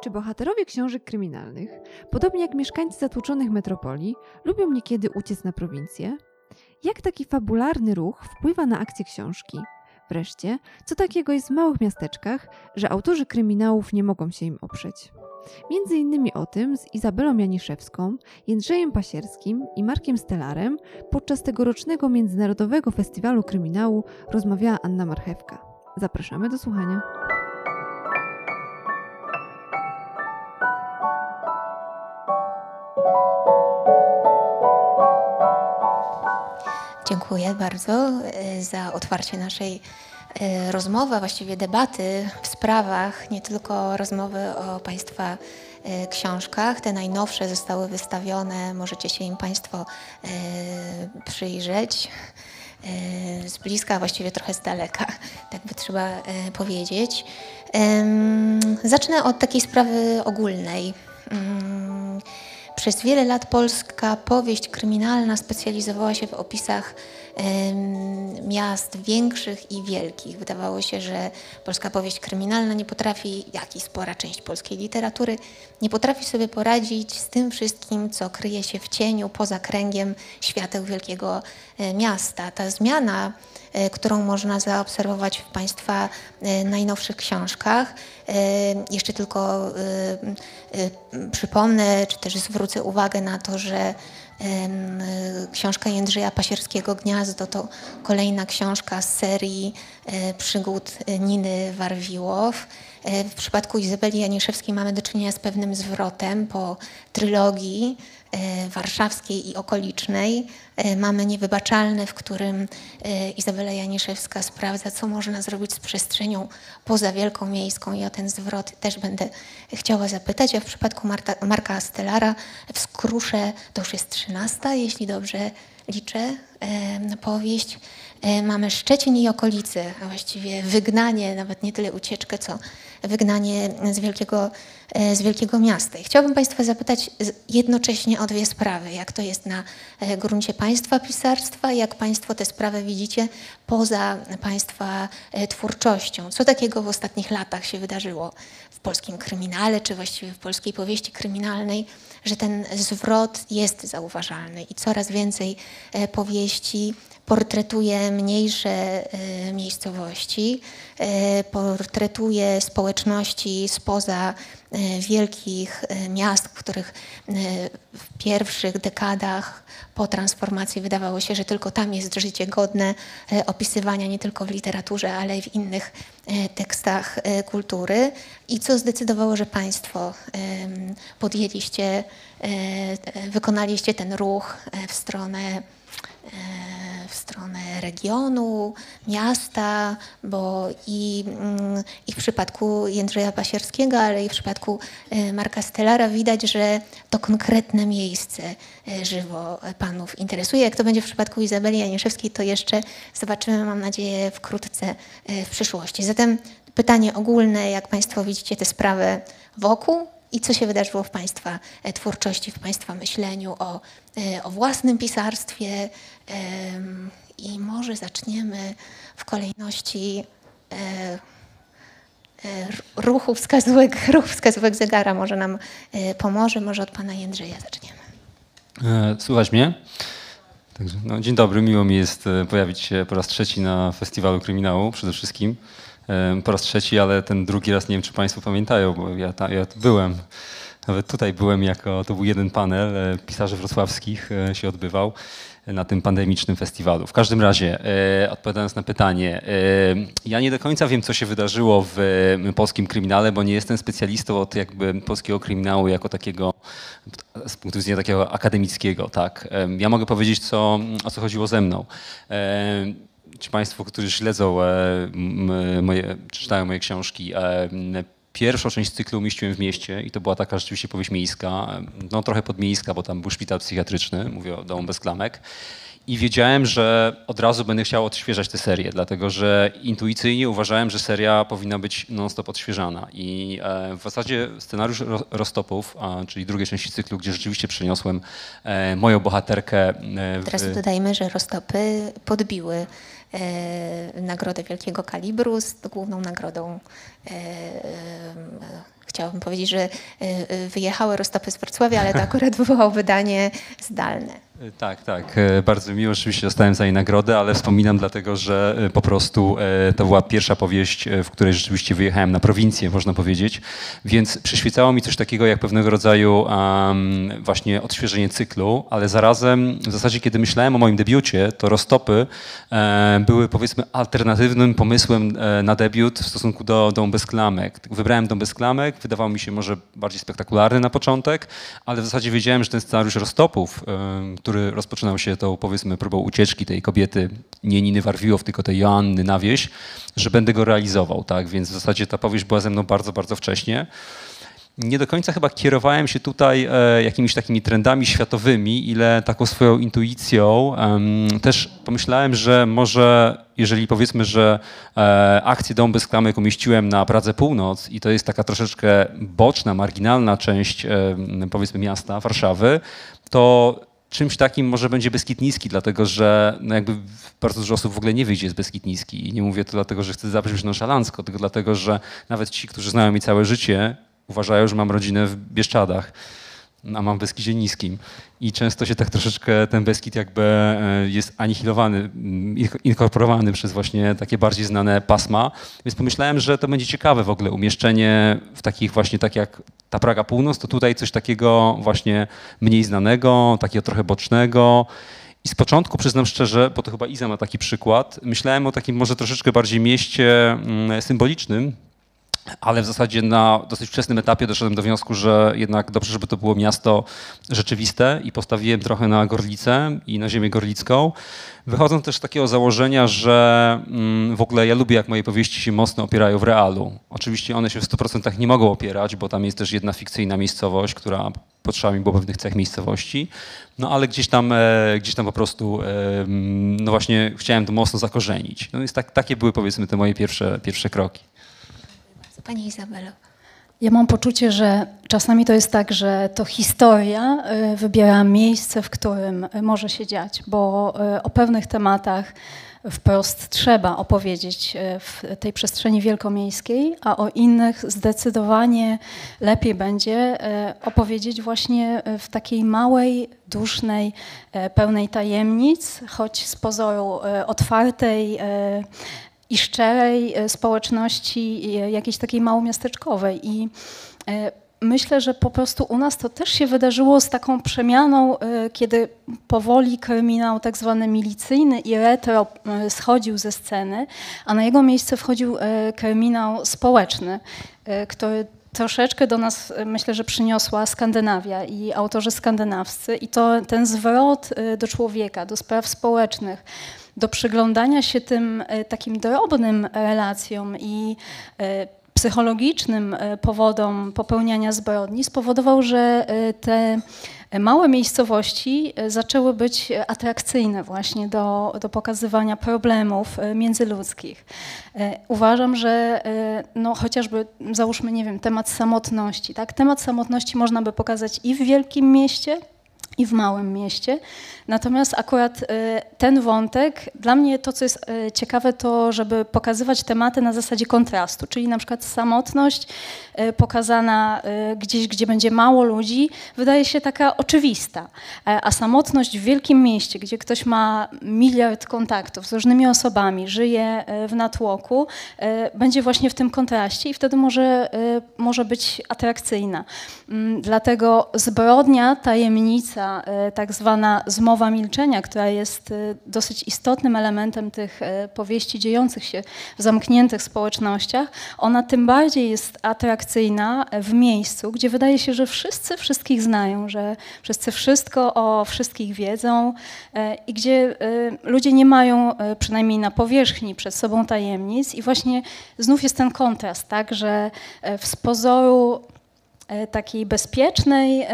Czy bohaterowie książek kryminalnych, podobnie jak mieszkańcy zatłoczonych metropolii, lubią niekiedy uciec na prowincję? Jak taki fabularny ruch wpływa na akcję książki? Wreszcie, co takiego jest w małych miasteczkach, że autorzy kryminałów nie mogą się im oprzeć? Między innymi o tym z Izabelą Janiszewską, Jędrzejem Pasierskim i Markiem Stelarem podczas tegorocznego Międzynarodowego Festiwalu Kryminału rozmawiała Anna Marchewka. Zapraszamy do słuchania. Dziękuję bardzo e, za otwarcie naszej e, rozmowy, a właściwie debaty w sprawach, nie tylko rozmowy o Państwa e, książkach. Te najnowsze zostały wystawione, możecie się im Państwo przyjrzeć z bliska, a właściwie trochę z daleka, tak by trzeba powiedzieć. Zacznę od takiej sprawy ogólnej. Przez wiele lat polska powieść kryminalna specjalizowała się w opisach miast większych i wielkich. Wydawało się, że polska powieść kryminalna nie potrafi, jak i spora część polskiej literatury, nie potrafi sobie poradzić z tym wszystkim, co kryje się w cieniu, poza kręgiem świateł wielkiego e, miasta. Ta zmiana, e, którą można zaobserwować w Państwa e, najnowszych książkach, jeszcze tylko przypomnę, czy też zwrócę uwagę na to, że Książka Jędrzeja Pasierskiego Gniazdo to kolejna książka z serii e, przygód Niny Warwiłow. E, w przypadku Izabeli Janiszewskiej mamy do czynienia z pewnym zwrotem po trylogii e, warszawskiej i okolicznej. Mamy Niewybaczalne, w którym Izabela Janiszewska sprawdza, co można zrobić z przestrzenią poza Wielką Miejską i o ten zwrot też będę chciała zapytać. A w przypadku Marta, Marka Astelara w Skrusze to już jest trzynasta, jeśli dobrze liczę, powieść. Mamy Szczecin i okolice, a właściwie wygnanie, nawet nie tyle ucieczkę, co wygnanie z wielkiego, e, z wielkiego miasta. I chciałabym Państwa zapytać jednocześnie o dwie sprawy. Jak to jest na e, gruncie Państwa pisarstwa, jak Państwo tę sprawę widzicie poza Państwa e, twórczością? Co takiego w ostatnich latach się wydarzyło w polskim kryminale, czy właściwie w polskiej powieści kryminalnej, że ten zwrot jest zauważalny i coraz więcej powieści portretuje mniejsze miejscowości, portretuje społeczeństwo, społeczności spoza e, wielkich e, miast, w których e, w pierwszych dekadach po transformacji wydawało się, że tylko tam jest życie godne opisywania nie tylko w literaturze, ale i w innych tekstach kultury. I co zdecydowało, że Państwo podjęliście, wykonaliście ten ruch w stronę w stronę regionu, miasta, bo i, mm, i w przypadku Jędrzeja Pasierskiego, ale i w przypadku e, Marka Stellara widać, że to konkretne miejsce e, żywo panów interesuje. Jak to będzie w przypadku Izabeli Janiszewskiej, to jeszcze zobaczymy, mam nadzieję, wkrótce e, w przyszłości. Zatem pytanie ogólne, jak Państwo widzicie tę sprawę wokół, i co się wydarzyło w Państwa twórczości, w Państwa myśleniu o, o własnym pisarstwie, i może zaczniemy w kolejności e, e, ruchu wskazówek, ruch wskazówek zegara może nam e, pomoże. Może od pana Jędrzeja zaczniemy. Słuchać mnie? Także, no, dzień dobry, miło mi jest pojawić się po raz trzeci na Festiwalu Kryminału przede wszystkim. Po raz trzeci, ale ten drugi raz nie wiem, czy Państwo pamiętają, bo ja, ta, ja byłem, nawet tutaj byłem jako, to był jeden panel pisarzy wrocławskich się odbywał na tym pandemicznym festiwalu. W każdym razie, e, odpowiadając na pytanie, e, ja nie do końca wiem, co się wydarzyło w e, polskim kryminale, bo nie jestem specjalistą od jakby polskiego kryminału jako takiego, z punktu widzenia takiego akademickiego, tak. E, ja mogę powiedzieć, co, o co chodziło ze mną. E, ci Państwo, którzy śledzą e, moje, czytają moje książki, Pierwszą część cyklu umieściłem w mieście i to była taka rzeczywiście powieść miejska, no trochę podmiejska, bo tam był szpital psychiatryczny, mówię o domu bez klamek. I wiedziałem, że od razu będę chciał odświeżać tę serię, dlatego że intuicyjnie uważałem, że seria powinna być non-stop odświeżana. I e, w zasadzie scenariusz Rostopów, czyli drugiej części cyklu, gdzie rzeczywiście przeniosłem e, moją bohaterkę. E, w... Teraz dodajmy, że Rostopy podbiły nagrodę wielkiego kalibru z główną nagrodą chciałabym powiedzieć, że wyjechały roztopy z Wrocławia, ale to akurat było wydanie zdalne. Tak, tak. E, bardzo miło. Oczywiście dostałem za jej nagrodę, ale wspominam dlatego, że e, po prostu e, to była pierwsza powieść, w której rzeczywiście wyjechałem na prowincję, można powiedzieć. Więc przyświecało mi coś takiego jak pewnego rodzaju um, właśnie odświeżenie cyklu, ale zarazem w zasadzie, kiedy myślałem o moim debiucie, to roztopy e, były powiedzmy alternatywnym pomysłem na debiut w stosunku do Dom bez klamek. Wybrałem Dom bez klamek, wydawał mi się może bardziej spektakularny na początek, ale w zasadzie wiedziałem, że ten scenariusz roztopów, e, który rozpoczynał się tą powiedzmy próbą ucieczki tej kobiety, nie Niny Warwiłow, tylko tej Joanny na wieś, że będę go realizował, tak? Więc w zasadzie ta powieść była ze mną bardzo, bardzo wcześnie. Nie do końca chyba kierowałem się tutaj e, jakimiś takimi trendami światowymi, ile taką swoją intuicją. Też pomyślałem, że może jeżeli powiedzmy, że e, akcję Dom bez klamek umieściłem na Pradze Północ i to jest taka troszeczkę boczna, marginalna część powiedzmy miasta, Warszawy, to czymś takim może będzie Beskid Niski, dlatego że no jakby bardzo dużo osób w ogóle nie wyjdzie z Beskid Niski. I nie mówię to dlatego, że chcę zabrzmieć nonszalancko, tylko dlatego, że nawet ci, którzy znają mi całe życie, uważają, że mam rodzinę w Bieszczadach a mam Beskidzie niskim. I często się tak troszeczkę ten Beskid jakby e, jest anihilowany, mm, inkorporowany przez właśnie takie bardziej znane pasma. Więc pomyślałem, że to będzie ciekawe w ogóle umieszczenie w takich właśnie, tak jak ta Praga Północ, to tutaj coś takiego właśnie mniej znanego, takiego trochę bocznego. I z początku, przyznam szczerze, bo to chyba Iza ma taki przykład, myślałem o takim może troszeczkę bardziej mieście mm, symbolicznym, ale w zasadzie na dosyć wczesnym etapie doszedłem do wniosku, że jednak dobrze, żeby to było miasto rzeczywiste i postawiłem trochę na Gorlicę i na ziemię gorlicką. Wychodząc też z takiego założenia, że mm, w ogóle ja lubię, jak moje powieści się mocno opierają w realu. Oczywiście one się w 100% nie mogą opierać, bo tam jest też jedna fikcyjna miejscowość, która potrzeba mi było pewnych cech miejscowości, no ale gdzieś tam, e, gdzieś tam po prostu, e, no właśnie chciałem to mocno zakorzenić. No więc tak, takie były powiedzmy te moje pierwsze, pierwsze kroki. Pani Izabelo. Ja mam poczucie, że czasami to jest tak, że to historia y, wybiera miejsce, w którym może się dziać, bo y, o pewnych tematach wprost trzeba opowiedzieć y, w tej przestrzeni wielkomiejskiej, a o innych zdecydowanie lepiej będzie opowiedzieć właśnie w takiej małej, dusznej, pełnej tajemnic, choć z pozoru otwartej, i szczerej e, społeczności, e, jakiejś takiej małomiasteczkowej. I e, myślę, że po prostu u nas to też się wydarzyło z taką przemianą, kiedy powoli kryminał tak zwany milicyjny i retro schodził ze sceny, a na jego miejsce wchodził kryminał społeczny, który troszeczkę do nas myślę, że przyniosła Skandynawia i autorzy skandynawscy i to ten zwrot do człowieka, do spraw społecznych, do przyglądania się tym e, takim drobnym relacjom i e, psychologicznym e, powodom popełniania zbrodni spowodował, że te małe miejscowości zaczęły być atrakcyjne właśnie do, do pokazywania problemów międzyludzkich. Uważam, że no, chociażby załóżmy, nie wiem, temat samotności. Tak? Temat samotności można by pokazać i w wielkim mieście, i w małym mieście. Natomiast akurat y, ten wątek, dla mnie to, co jest y, ciekawe, to żeby pokazywać tematy na zasadzie kontrastu, czyli na przykład samotność pokazana gdzieś, gdzie będzie mało ludzi, wydaje się taka oczywista, e, a samotność w wielkim mieście, gdzie ktoś ma miliard kontaktów z różnymi osobami, żyje w natłoku, będzie właśnie w tym kontraście i wtedy może, może być atrakcyjna. Mm, dlatego zbrodnia, tajemnica, tak zwana zmowa mowa milczenia, która jest dosyć istotnym elementem tych powieści dziejących się w zamkniętych społecznościach, ona tym bardziej jest atrakcyjna w miejscu, gdzie wydaje się, że wszyscy wszystkich znają, że wszyscy wszystko o wszystkich wiedzą y, i gdzie ludzie nie mają, przynajmniej na powierzchni, przed sobą tajemnic i właśnie znów jest ten kontrast, tak, że z pozoru E, takiej bezpiecznej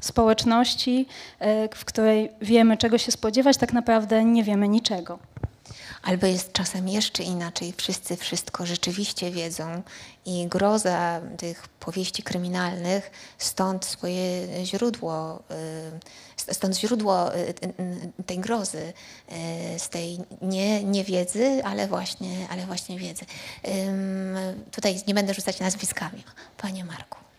społeczności, e, w której wiemy, czego się spodziewać, tak naprawdę nie wiemy niczego. Albo jest czasem jeszcze inaczej, wszyscy wszystko rzeczywiście wiedzą i groza tych powieści kryminalnych, stąd swoje źródło, y, stąd źródło y, y, tej grozy, z tej nie, niewiedzy, ale właśnie, ale właśnie wiedzy. Tutaj nie będę rzucać nazwiskami. Panie Marku.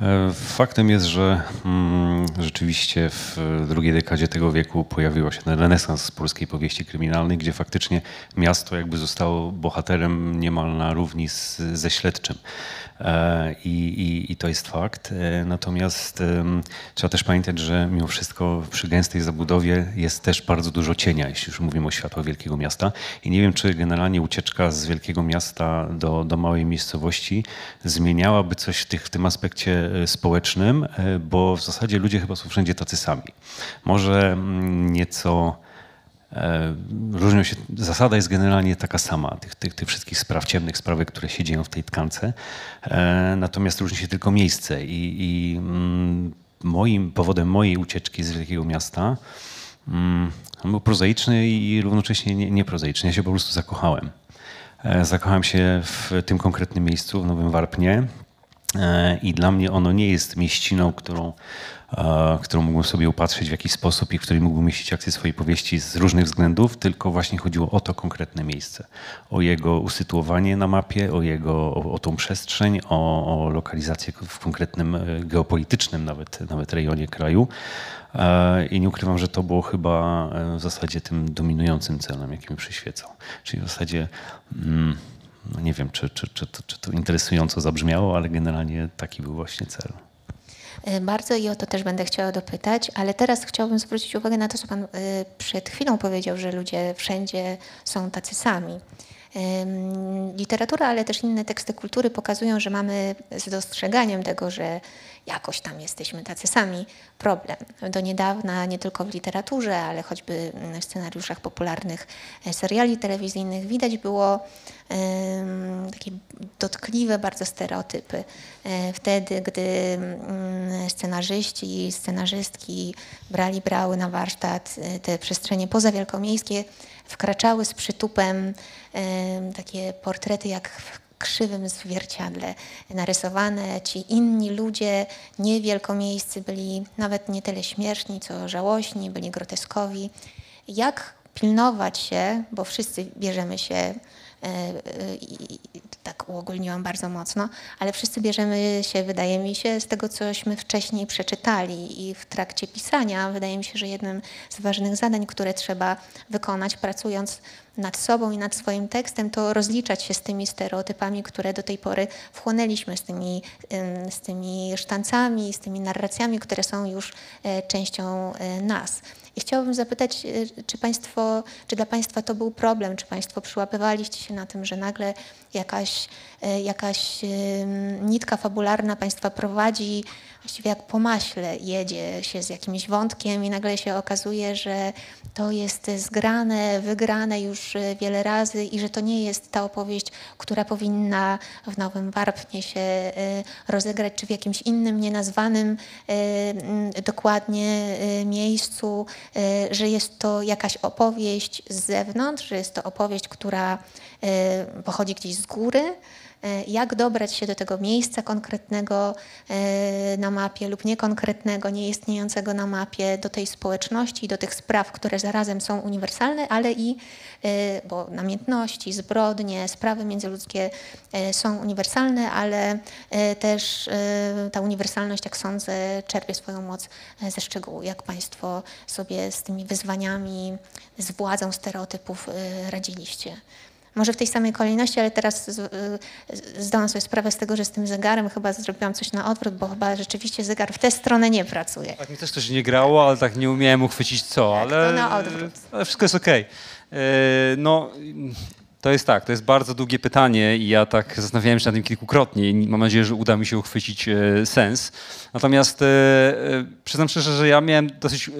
E, faktem jest, że mm, rzeczywiście w drugiej dekadzie tego wieku pojawiło się ten renesans polskiej powieści kryminalnej, gdzie faktycznie miasto jakby zostało bohaterem niemal na równi z, ze śledczym. E, I, i, I, to jest fakt. E, natomiast trzeba też pamiętać, że mimo wszystko przy gęstej zabudowie jest też bardzo dużo cienia, jeśli już mówimy o światłach wielkiego miasta. I nie wiem, czy generalnie ucieczka z wielkiego miasta do, do małej miejscowości zmieniałaby coś w, tych, w tym aspekcie e, społecznym, bo w zasadzie ludzie chyba są wszędzie tacy sami. Może mm, nieco różnią się, zasada jest generalnie taka sama, tych, tych, tych wszystkich spraw, ciemnych sprawek, które się dzieją w tej tkance. E, natomiast różni się tylko miejsce i, i mm, moim powodem mojej ucieczki z wielkiego miasta mm, był prozaiczny i równocześnie nieprozaiczny. Ja się po prostu zakochałem. E, zakochałem się w tym konkretnym miejscu, w Nowym Warpnie. I dla mnie ono nie jest mieściną, którą którą mógłbym sobie upatrzyć w jakiś sposób i w której mógłbym mieścić akcję swojej powieści z różnych względów, tylko właśnie chodziło o to konkretne miejsce, o jego usytuowanie na mapie, o, jego, o, o tą przestrzeń, o, o, lokalizację w konkretnym e, geopolitycznym nawet, nawet rejonie kraju. E, I nie ukrywam, że to było chyba e, w zasadzie tym dominującym celem, jaki mi przyświecał. Czyli w zasadzie, mm, no nie wiem, czy, czy, czy, czy to interesująco zabrzmiało, ale generalnie taki był właśnie cel. E, bardzo i o to też będę chciała dopytać, ale teraz chciałabym zwrócić uwagę na to, co Pan e, przed chwilą powiedział, że ludzie wszędzie są tacy sami. Literatura, ale też inne teksty kultury pokazują, że mamy z dostrzeganiem tego, że jakoś tam jesteśmy tacy sami problem. Do niedawna nie tylko w literaturze, ale choćby w scenariuszach popularnych e, seriali telewizyjnych widać było takie dotkliwe bardzo stereotypy. E, wtedy, gdy mm, scenarzyści i scenarzystki brali, brały na warsztat e, te przestrzenie pozawielkomiejskie, wkraczały z przytupem takie portrety jak w krzywym zwierciadle narysowane. Ci inni ludzie, niewielkomiejscy, byli nawet nie tyle śmieszni, co żałośni, byli groteskowi. Jak pilnować się, bo wszyscy bierzemy się E, e, i tak uogólniłam bardzo mocno, ale wszyscy bierzemy się, wydaje mi się, z tego, cośmy wcześniej przeczytali i w trakcie pisania wydaje mi się, że jednym z ważnych zadań, które trzeba wykonać, pracując nad sobą i nad swoim tekstem, to rozliczać się z tymi stereotypami, które do tej pory wchłonęliśmy, z tymi, z tymi sztancami, z tymi narracjami, które są już e, częścią nas. I chciałabym zapytać, e, czy, państwo, czy dla Państwa to był problem, czy Państwo przyłapywaliście się na tym, że nagle jakaś, e, jakaś nitka fabularna Państwa prowadzi właściwie jak po maśle jedzie się z jakimś wątkiem i nagle się okazuje, że to jest zgrane, wygrane już e, wiele razy i że to nie jest ta opowieść, która powinna w Nowym Warpnie się e, rozegrać, czy w jakimś innym, nienazwanym e, dokładnie miejscu, że jest to jakaś opowieść z zewnątrz, że jest to opowieść, która pochodzi gdzieś z góry, jak dobrać się do tego miejsca konkretnego e, na mapie lub niekonkretnego, nieistniejącego na mapie, do tej społeczności, do tych spraw, które zarazem są uniwersalne, ale i, e, bo namiętności, zbrodnie, sprawy międzyludzkie są uniwersalne, ale też ta uniwersalność, jak sądzę, czerpie swoją moc ze szczegółu. Jak Państwo sobie z tymi wyzwaniami, z władzą stereotypów radziliście? Może w tej samej kolejności, ale teraz zdałam sobie sprawę z tego, że z tym zegarem chyba zrobiłam coś na odwrót, bo chyba rzeczywiście zegar w tę stronę nie pracuje. Tak mi też coś nie grało, ale tak nie umiałem uchwycić co, tak, ale, na odwrót. ale wszystko jest okej. Okay. E, no... To jest tak, to jest bardzo długie pytanie i ja tak zastanawiałem się nad tym kilkukrotnie mam nadzieję, że uda mi się uchwycić e, sens. Natomiast e, e, przyznam szczerze, że ja miałem dosyć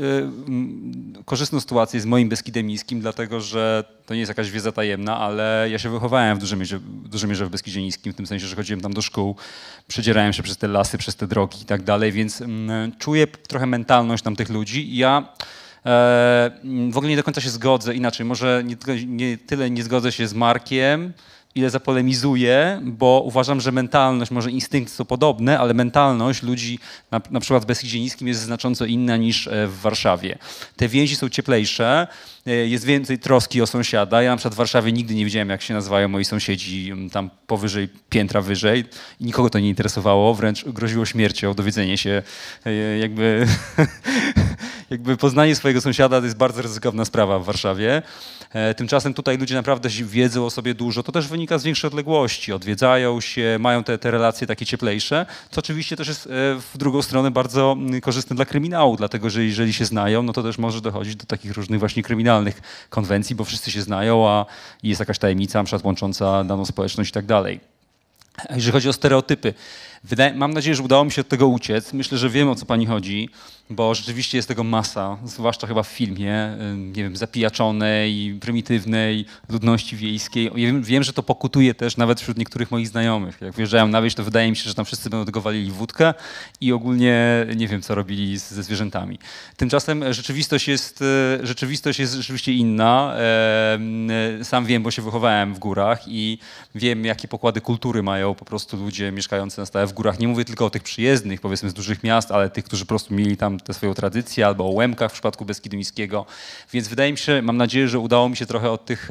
korzystną sytuację z moim Beskidem Niskim, dlatego że to nie jest jakaś wiedza tajemna, ale ja się wychowałem w dużej mierze, w, dużej mierze w Beskidzie Niskim, w tym sensie, że chodziłem tam do szkół, przedzierałem się przez te lasy, przez te drogi i tak dalej, więc czuję trochę mentalność tam tych ludzi i ja w ogóle nie do końca się zgodzę, inaczej, może nie, nie tyle nie zgodzę się z Markiem, ile zapolemizuję, bo uważam, że mentalność, może instynkt są podobne, ale mentalność ludzi na, na przykład w Beskidzie Niskim jest znacząco inna niż e, w Warszawie. Te więzi są cieplejsze, e, jest więcej troski o sąsiada. Ja na przykład w Warszawie nigdy nie wiedziałem, jak się nazywają moi sąsiedzi tam powyżej, piętra wyżej. I nikogo to nie interesowało, wręcz groziło śmiercią dowiedzenie się e, jakby... jakby poznanie swojego sąsiada to jest bardzo ryzykowna sprawa w Warszawie. E, tymczasem tutaj ludzie naprawdę wiedzą o sobie dużo. To też wynika z większej odległości. Odwiedzają się, mają te, te relacje takie cieplejsze, co oczywiście też jest e, w drugą stronę bardzo mm, korzystne dla kryminału, dlatego że jeżeli się znają, no to też może dochodzić do takich różnych właśnie kryminalnych konwencji, bo wszyscy się znają, a jest jakaś tajemnica, na przykład łącząca daną społeczność i tak dalej. Jeżeli chodzi o stereotypy, wydaje, mam nadzieję, że udało mi się od tego uciec. Myślę, że wiem o co pani chodzi bo rzeczywiście jest tego masa, zwłaszcza chyba w filmie, nie wiem, zapijaczonej, prymitywnej ludności wiejskiej. Wiem, wiem, że to pokutuje też nawet wśród niektórych moich znajomych. Jak wjeżdżają na wieś, to wydaje mi się, że tam wszyscy będą tego walili wódkę i ogólnie nie wiem, co robili ze zwierzętami. Tymczasem rzeczywistość jest, e, rzeczywistość jest rzeczywiście inna. Sam wiem, bo się wychowałem w górach i wiem, jakie pokłady kultury mają po prostu ludzie mieszkający na stałe w górach. Nie mówię tylko o tych przyjezdnych, powiedzmy, z dużych miast, ale tych, którzy po prostu mieli tam tę swoją tradycję, albo o Łemkach w przypadku Beskidu Niskiego. Więc wydaje mi się, mam nadzieję, że udało mi się trochę od tych,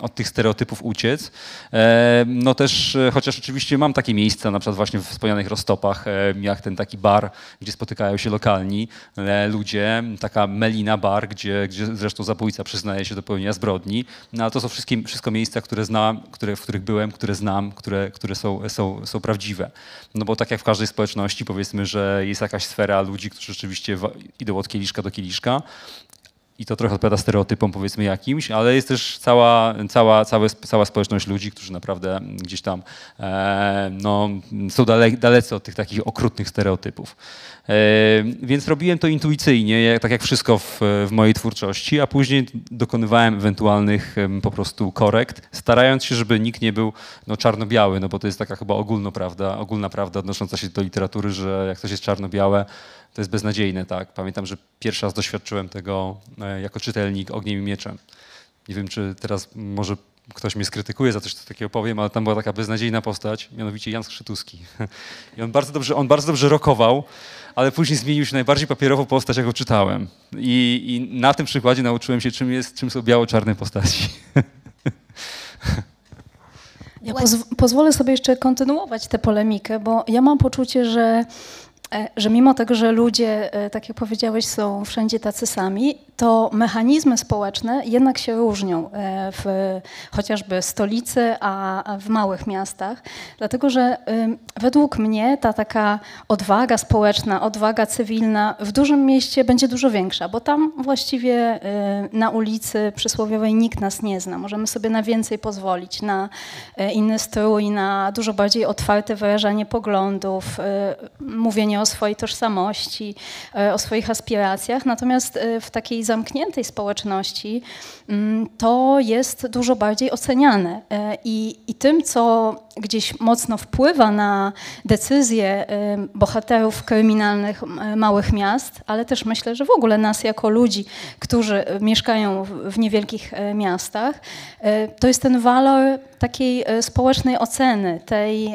od tych stereotypów uciec. No też, e, chociaż oczywiście mam takie miejsca, na przykład właśnie w wspomnianych Roztopach, jak ten taki bar, gdzie spotykają się lokalni ludzie, taka Melina Bar, gdzie, gdzie zresztą zabójca przyznaje się do pełnienia zbrodni. No ale to są wszystkie, wszystko miejsca, które znam, które, w których byłem, które znam, które, które są, są, są prawdziwe. No bo tak jak w każdej społeczności, powiedzmy, że jest jakaś sfera ludzi, którzy rzeczywiście idą od kieliszka do kieliszka i to trochę odpowiada stereotypom powiedzmy jakimś, ale jest też cała, cała, cała, cała społeczność ludzi, którzy naprawdę gdzieś tam e, no, są dale, dalece od tych takich okrutnych stereotypów. E, więc robiłem to intuicyjnie, tak jak wszystko w, w, mojej twórczości, a później dokonywałem ewentualnych po prostu korekt, starając się, żeby nikt nie był no, czarno-biały, no bo to jest taka chyba ogólnoprawda, ogólna prawda odnosząca się do literatury, że jak coś jest czarno-białe, to jest beznadziejne, tak. Pamiętam, że pierwszy raz doświadczyłem tego e, jako czytelnik ogniem i mieczem. Nie wiem, czy teraz może ktoś mnie skrytykuje za coś, co takiego powiem, ale tam była taka beznadziejna postać, mianowicie Jan Skrzytuski. I on bardzo dobrze, on bardzo dobrze rokował, ale później zmienił się najbardziej papierową postać, jaką czytałem. I, I, na tym przykładzie nauczyłem się, czym, jest, czym są biało-czarne postaci. Ja poz pozwolę sobie jeszcze kontynuować tę polemikę, bo ja mam poczucie, że że mimo tego, że ludzie, e, tak jak powiedziałeś, są wszędzie tacy sami, to mechanizmy społeczne jednak się różnią e, w chociażby stolicy, a w małych miastach. Dlatego, że według mnie ta taka odwaga społeczna, odwaga cywilna w dużym mieście będzie dużo większa, bo tam właściwie na ulicy przysłowiowej nikt nas nie zna. Możemy sobie na więcej pozwolić, na inny strój, na dużo bardziej otwarte wyrażanie poglądów, mówienie o swojej tożsamości, e, o swoich aspiracjach. Natomiast e, w takiej zamkniętej społeczności mm, to jest dużo bardziej oceniane. E, I, i tym, co gdzieś mocno wpływa na decyzje bohaterów kryminalnych małych miast, ale też myślę, że w ogóle nas jako ludzi, którzy mieszkają w niewielkich miastach, to jest ten walor takiej społecznej oceny, tej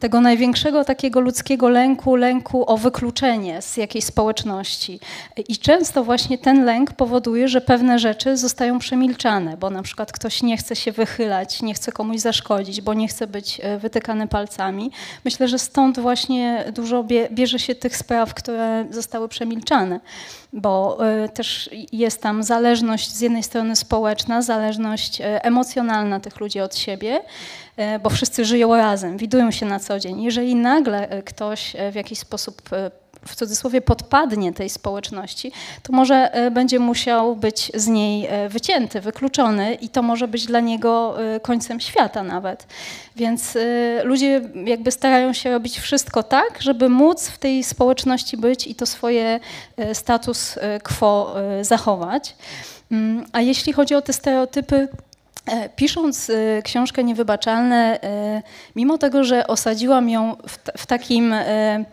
tego największego takiego ludzkiego lęku, lęku o wykluczenie z jakiejś społeczności. I często właśnie ten lęk powoduje, że pewne rzeczy zostają przemilczane, bo na przykład ktoś nie chce się wychylać, nie chce komuś zaszkodzić, bo nie chce być e, wytykany palcami. Myślę, że stąd właśnie dużo bierze się tych spraw, które zostały przemilczane, bo e, też jest tam zależność z jednej strony społeczna, zależność e, emocjonalna tych ludzi od siebie, E, bo wszyscy żyją razem, widują się na co dzień. Jeżeli nagle ktoś w jakiś sposób w cudzysłowie podpadnie tej społeczności, to może będzie musiał być z niej wycięty, wykluczony i to może być dla niego końcem świata nawet. Więc ludzie jakby starają się robić wszystko tak, żeby móc w tej społeczności być i to swoje status quo zachować. Mm, a jeśli chodzi o te stereotypy, E, pisząc e, książkę Niewybaczalne, e, mimo tego, że osadziłam ją w, w takim E,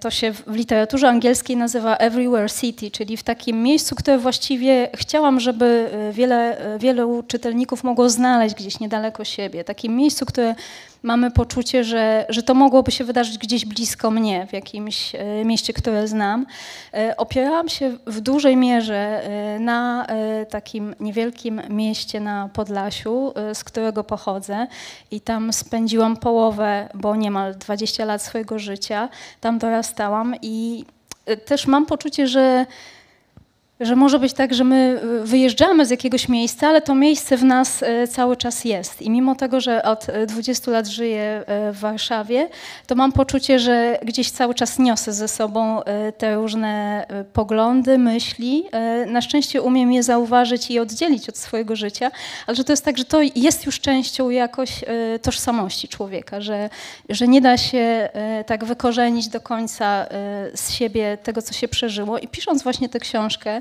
to się w literaturze angielskiej nazywa Everywhere City, czyli w takim miejscu, które właściwie chciałam, żeby e, wiele, e, wielu czytelników mogło znaleźć gdzieś niedaleko siebie. Takim miejscu, które mamy poczucie, że, że to mogłoby się wydarzyć gdzieś blisko mnie, w jakimś mieście, które znam. Opierałam się w dużej mierze na takim niewielkim mieście na Podlasiu, z którego pochodzę i tam spędziłam połowę, bo niemal 20 lat swojego życia. Tam dorastałam i e, też mam poczucie, że że może być tak, że my y, wyjeżdżamy z jakiegoś miejsca, ale to miejsce w nas y, cały czas jest. I mimo tego, że od 20 y, lat żyję w Warszawie, to mam poczucie, że gdzieś cały czas niosę ze sobą te różne poglądy, myśli. Na szczęście umiem je zauważyć i oddzielić od swojego życia, ale że to jest tak, że to jest już częścią jakoś tożsamości człowieka, że, że nie da się tak wykorzenić do końca z siebie tego, co się przeżyło. I pisząc właśnie tę książkę,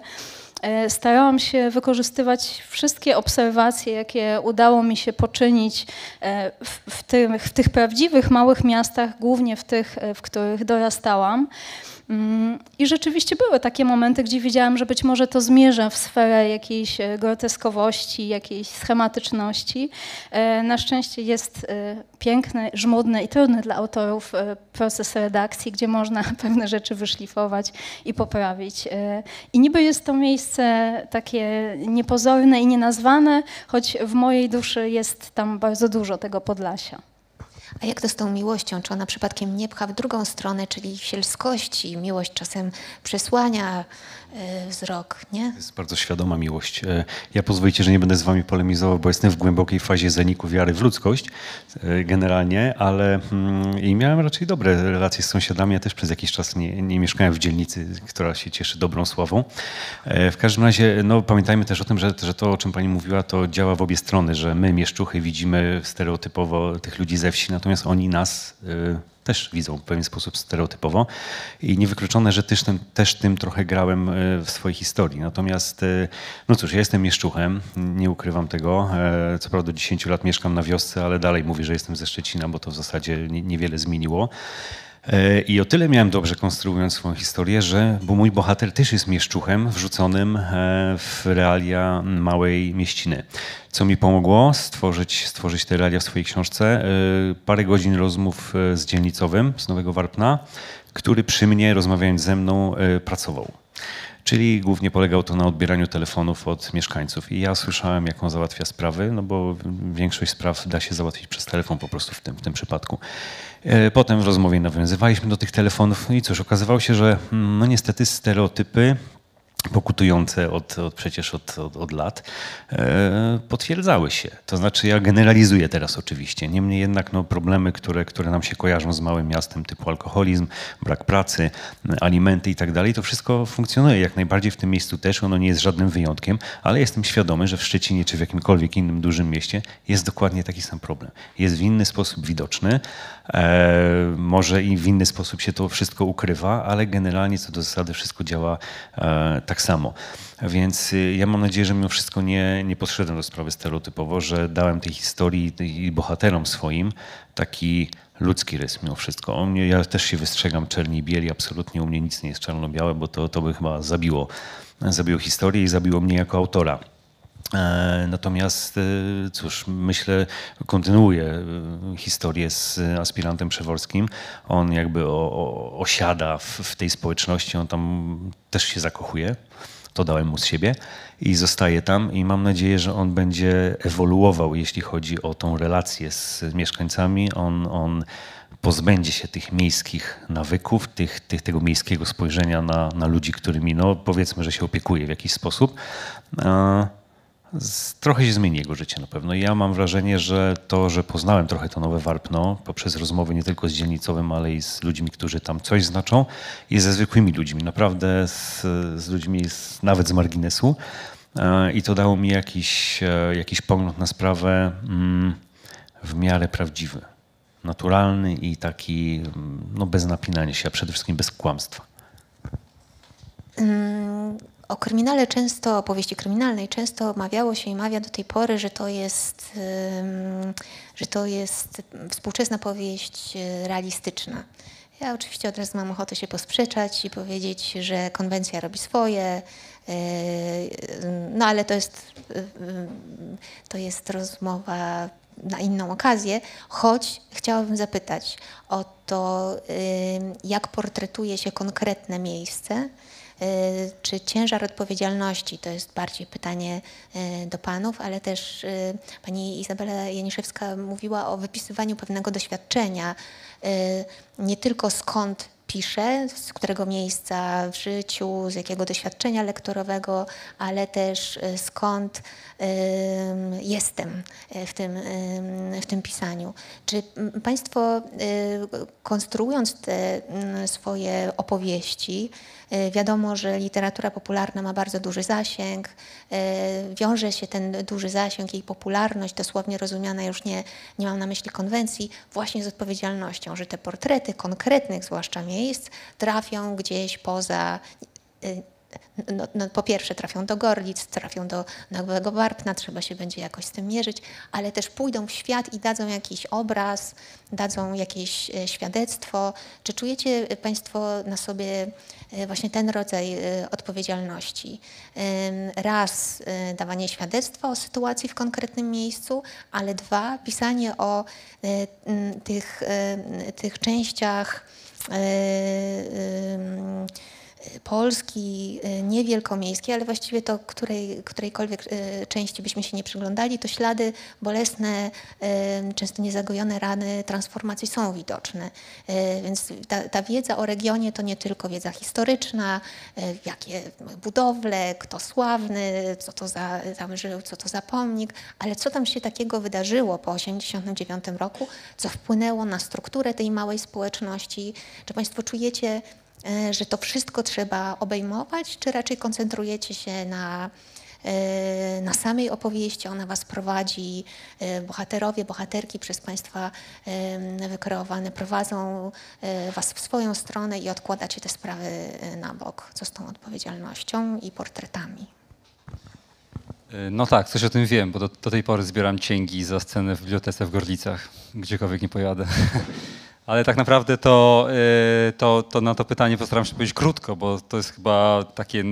starałam się wykorzystywać wszystkie obserwacje, jakie udało mi się poczynić e, w, w, tych, w tych prawdziwych małych miastach, głównie w tych, e, w których dorastałam. I rzeczywiście były takie momenty, gdzie wiedziałam, że być może to zmierzę w sferę jakiejś e, groteskowości, jakiejś schematyczności. E, na szczęście jest e, piękny, żmudny i trudny dla autorów proces redakcji, gdzie można pewne rzeczy wyszlifować i poprawić. I niby jest to miejsce takie niepozorne i nienazwane, choć w mojej duszy jest tam bardzo dużo tego Podlasia. A jak to z tą miłością? Czy ona przypadkiem nie pcha w drugą stronę, czyli w sielskości? Miłość czasem przesłania wzrok, nie? To jest bardzo świadoma miłość. E, ja pozwolicie, że nie będę z wami polemizował, bo jestem w głębokiej fazie zaniku wiary w ludzkość e, generalnie, ale mm, i miałem raczej dobre relacje z sąsiadami. Ja też przez jakiś czas nie, nie mieszkałem w dzielnicy, która się cieszy dobrą sławą. W każdym razie, no, pamiętajmy też o tym, że, że to, o czym pani mówiła, to działa w obie strony, że my, mieszczuchy, widzimy stereotypowo tych ludzi ze wsi, natomiast oni nas też widzą w pewien sposób stereotypowo i niewykluczone, że też tym, też tym trochę grałem e, w swojej historii. Natomiast, e, no cóż, ja jestem mieszczuchem, nie ukrywam tego. E, co prawda 10 lat mieszkam na wiosce, ale dalej mówię, że jestem ze Szczecina, bo to w zasadzie niewiele zmieniło. I o tyle miałem dobrze konstruując swoją historię, że bo mój bohater też jest mieszczuchem wrzuconym w realia małej mieściny. Co mi pomogło stworzyć, stworzyć te realia w swojej książce? Parę godzin rozmów z dzielnicowym z Nowego Warpna, który przy mnie, rozmawiając ze mną, pracował. Czyli głównie polegał to na odbieraniu telefonów od mieszkańców. I ja słyszałem, jak on załatwia sprawy, no bo większość spraw da się załatwić przez telefon po prostu w tym, w tym przypadku. E, potem w rozmowie nawiązywaliśmy do tych telefonów no i cóż, okazywało się, że mm, no niestety stereotypy pokutujące od, od przecież od, od, od lat, e, potwierdzały się. To znaczy ja generalizuję teraz oczywiście, niemniej jednak no, problemy, które, które nam się kojarzą z małym miastem typu alkoholizm, brak pracy, alimenty i tak dalej, to wszystko funkcjonuje jak najbardziej w tym miejscu też, ono nie jest żadnym wyjątkiem, ale jestem świadomy, że w Szczecinie czy w jakimkolwiek innym dużym mieście jest dokładnie taki sam problem. Jest w inny sposób widoczny, e, może i w inny sposób się to wszystko ukrywa, ale generalnie co do zasady wszystko działa e, tak samo. Więc y, ja mam nadzieję, że mimo wszystko nie, nie podszedłem do sprawy stereotypowo, że dałem tej historii i bohaterom swoim taki ludzki rys mimo wszystko. O mnie, ja też się wystrzegam czerni bieli, absolutnie u mnie nic nie jest czarno-białe, bo to, to by chyba zabiło, zabiło historię i zabiło mnie jako autora. E, natomiast, e, cóż, myślę, kontynuuję e, historię z aspirantem Przeworskim. On jakby o, o, osiada w, w, tej społeczności, on tam też się zakochuje. To dałem mu z siebie i zostaje tam i mam nadzieję, że on będzie ewoluował, jeśli chodzi o tą relację z mieszkańcami. On, on pozbędzie się tych miejskich nawyków, tych, tych, tego miejskiego spojrzenia na, na ludzi, którymi, no powiedzmy, że się opiekuje w jakiś sposób trochę się zmieni jego życie na pewno. I ja mam wrażenie, że to, że poznałem trochę to nowe Warpno poprzez rozmowy nie tylko z dzielnicowym, ale i z ludźmi, którzy tam coś znaczą i ze zwykłymi ludźmi, naprawdę z, z ludźmi z, nawet z marginesu. E, I to dało mi jakiś, e, jakiś pogląd na sprawę mm, w miarę prawdziwy, naturalny i taki no, bez napinania się, a przede wszystkim bez kłamstwa. Mm, o kryminale często, opowieści kryminalnej często mawiało się i mawia do tej pory, że to jest, że to jest współczesna powieść e, realistyczna. Ja oczywiście od razu mam ochotę się posprzeczać i powiedzieć, że konwencja robi swoje, no ale to jest, to jest rozmowa na inną okazję, choć chciałabym zapytać o to, jak portretuje się konkretne miejsce, czy ciężar odpowiedzialności, to jest bardziej pytanie do panów, ale też pani Izabela Janiszewska mówiła o wypisywaniu pewnego doświadczenia, nie tylko skąd piszę, z którego miejsca w życiu, z jakiego doświadczenia lektorowego, ale też e, skąd jestem e, w tym, w tym pisaniu. Czy Państwo, e, konstruując te swoje opowieści, wiadomo, że literatura popularna ma bardzo duży zasięg, wiąże się ten duży zasięg, jej popularność, dosłownie rozumiana już nie, nie mam na myśli konwencji, właśnie z odpowiedzialnością, że te portrety konkretnych zwłaszcza miejsc trafią gdzieś poza no, no, po pierwsze trafią do Gorlic, trafią do Nowego Warpna, trzeba się będzie jakoś z tym mierzyć, ale też pójdą w świat i dadzą jakiś obraz, dadzą jakieś e, świadectwo. Czy czujecie Państwo na sobie e, właśnie ten rodzaj e, odpowiedzialności? Raz dawanie świadectwa o sytuacji w konkretnym miejscu, ale dwa pisanie o tych, tych częściach Polski, y, nie wielkomiejskiej, ale właściwie to której, którejkolwiek y, części byśmy się nie przyglądali, to ślady bolesne, y, często niezagojone rany transformacji są widoczne. Więc ta, ta wiedza o regionie to nie tylko wiedza historyczna, jakie budowle, kto sławny, co to za, tam żył, co to za pomnik, ale co tam się takiego wydarzyło po 1989 roku, co wpłynęło na strukturę tej małej społeczności. Czy Państwo czujecie że to wszystko trzeba obejmować, czy raczej koncentrujecie się na, e, na samej opowieści, ona Was prowadzi, e, bohaterowie, bohaterki przez Państwa wykreowane prowadzą Was w swoją stronę i odkładacie te sprawy na bok. Co z tą odpowiedzialnością i portretami? No tak, coś o tym wiem, bo do, do tej pory zbieram cięgi za scenę w bibliotece w Gorlicach, gdziekolwiek nie pojadę. Ale tak naprawdę to, y, to, to na to pytanie postaram się powiedzieć krótko, bo to jest chyba takie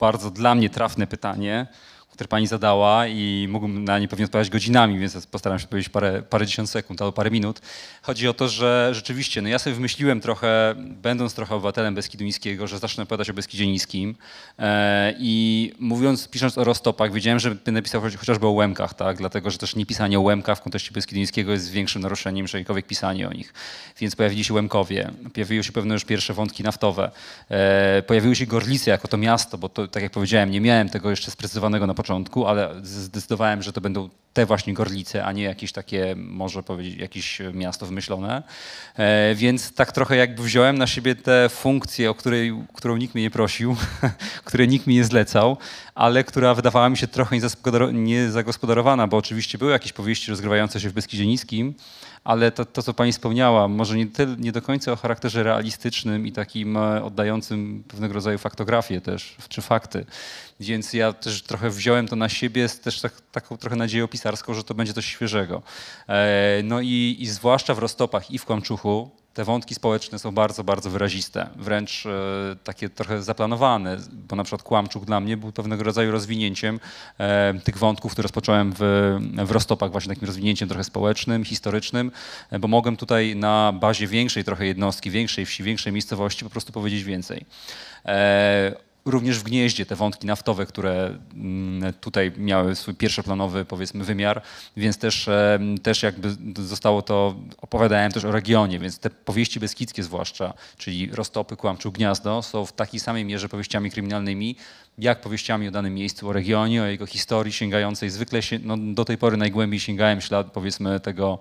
bardzo dla mnie trafne pytanie które pani zadała i mógłbym na nie pewnie odpowiadać godzinami, więc postaram się powiedzieć parę, parę dziesiąt sekund albo parę minut. Chodzi o to, że rzeczywiście, no ja sobie wymyśliłem trochę, będąc trochę obywatelem Beskidu Niskiego, że zacznę opowiadać o Beskidzie Niskim e, i mówiąc, pisząc o roztopach, wiedziałem, że będę napisał chociażby o Łemkach, tak, dlatego, że też nie pisanie o Łemkach w kontekście Beskidu Niskiego jest większym naruszeniem niż jakiekolwiek pisanie o nich. Więc pojawili się Łemkowie, pojawiły się pewne już pierwsze wątki naftowe, e, pojawiły się Gorlice jako to miasto, bo to, tak jak powiedziałem, nie miałem tego jeszcze sprecyzowanego na początku, początku, ale zdecydowałem, że to będą te właśnie Gorlice, a nie jakieś takie, może powiedzieć, jakieś miasto wymyślone. E, więc tak trochę jakby wziąłem na siebie tę funkcję, o której, którą nikt mnie nie prosił, której nikt mi nie zlecał, ale która wydawała mi się trochę niezagospodarowana, bo oczywiście były jakieś powieści rozgrywające się w Beskidzie Niskim, ale to, to co pani wspomniała, może nie, nie do końca o charakterze realistycznym i takim e, oddającym pewnego rodzaju faktografię też, czy fakty. Więc ja też trochę wziąłem to na siebie z też tak, taką trochę nadzieją pisarską, że to będzie coś świeżego. E, no i, i zwłaszcza w Rostopach i w Kłamczuchu, te wątki społeczne są bardzo, bardzo wyraziste, wręcz e, takie trochę zaplanowane, bo na przykład Kłamczuk dla mnie był pewnego rodzaju rozwinięciem e, tych wątków, które rozpocząłem w, w Rostopach, właśnie takim rozwinięciem trochę społecznym, historycznym, bo mogłem tutaj na bazie większej trochę jednostki, większej wsi, większej miejscowości po prostu powiedzieć więcej. E, również w gnieździe te wątki naftowe, które mm, tutaj miały swój pierwszoplanowy powiedzmy wymiar, więc też, też jakby zostało to, opowiadałem też o regionie, więc te powieści beskidzkie zwłaszcza, czyli Rostopy, Kłamczuk, Gniazdo są w takiej samej mierze powieściami kryminalnymi, jak powieściami o danym miejscu, o regionie, o jego historii sięgającej. Zwykle się, no, do tej pory najgłębiej sięgałem ślad powiedzmy tego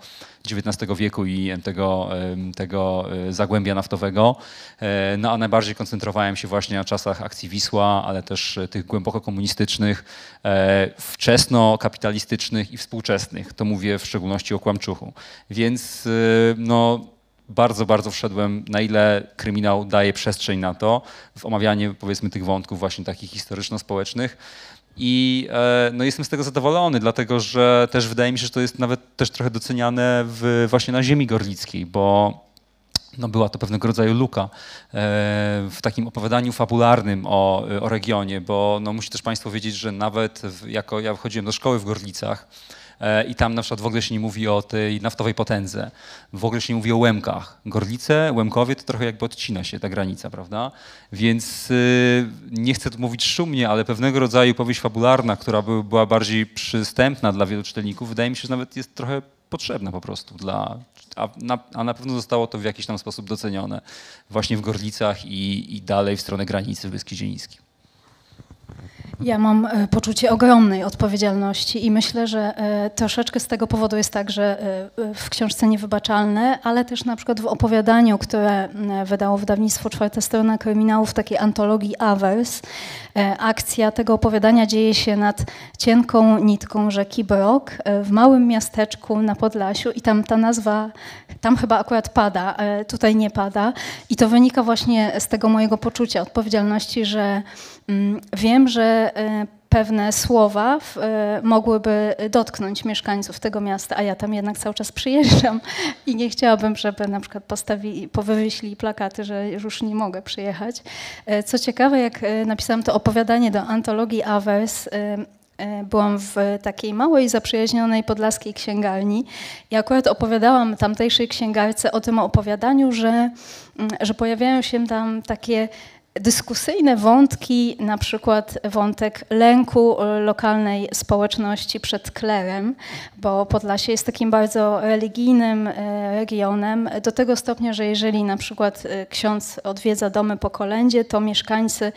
XIX wieku i tego, tego e, zagłębia naftowego, e, no a najbardziej koncentrowałem się właśnie na czasach akcji Wisła, ale też e, tych głęboko komunistycznych, wczesno-kapitalistycznych i współczesnych. To mówię w szczególności o Kłamczuchu. Więc no, bardzo, bardzo wszedłem, na ile kryminał daje przestrzeń na to, w omawianie powiedzmy tych wątków właśnie takich historyczno-społecznych. I e, no, jestem z tego zadowolony, dlatego że też wydaje mi się, że to jest nawet też trochę doceniane w, właśnie na ziemi gorlickiej, bo no była to pewnego rodzaju luka e, w takim opowiadaniu fabularnym o, o regionie, bo no musi też Państwo wiedzieć, że nawet w, jako ja wchodziłem do szkoły w Gorlicach, i tam na przykład w ogóle się nie mówi o tej naftowej potędze, w ogóle się nie mówi o Łemkach. Gorlice, Łemkowie to trochę jakby odcina się ta granica, prawda? Więc y, nie chcę tu mówić szumnie, ale pewnego rodzaju powieść fabularna, która by, była bardziej przystępna dla wielu czytelników, wydaje mi się, że nawet jest trochę potrzebna po prostu dla, a na, a na pewno zostało to w jakiś tam sposób docenione właśnie w Gorlicach i, i dalej w stronę granicy w Beskidzie. Ja mam e, poczucie ogromnej odpowiedzialności i myślę, że e, troszeczkę z tego powodu jest tak, że e, w książce Niewybaczalne, ale też na przykład w opowiadaniu, które wydało wydawnictwo Czwarta Strona Kryminałów, w takiej antologii Avers, akcja tego opowiadania dzieje się nad cienką nitką rzeki Brok w małym miasteczku na Podlasiu i tam ta nazwa, tam chyba akurat pada, tutaj nie pada i to wynika właśnie z tego mojego poczucia odpowiedzialności, że Mm, wiem, że e, pewne słowa e, mogłyby dotknąć mieszkańców tego miasta, a ja tam jednak cały czas przyjeżdżam i nie chciałabym, żeby na przykład postawili, powyślili plakaty, że już nie mogę przyjechać. E, co ciekawe, jak napisałam to opowiadanie do antologii Avers, byłam w takiej małej, zaprzyjaźnionej podlaskiej księgarni i akurat opowiadałam tamtejszej księgarce o tym opowiadaniu, że, mm, że pojawiają się tam takie dyskusyjne wątki, na przykład wątek lęku lokalnej społeczności przed klerem, bo Podlasie jest takim bardzo religijnym e, regionem, do tego stopnia, że jeżeli na przykład e, ksiądz odwiedza domy po kolędzie, to mieszkańcy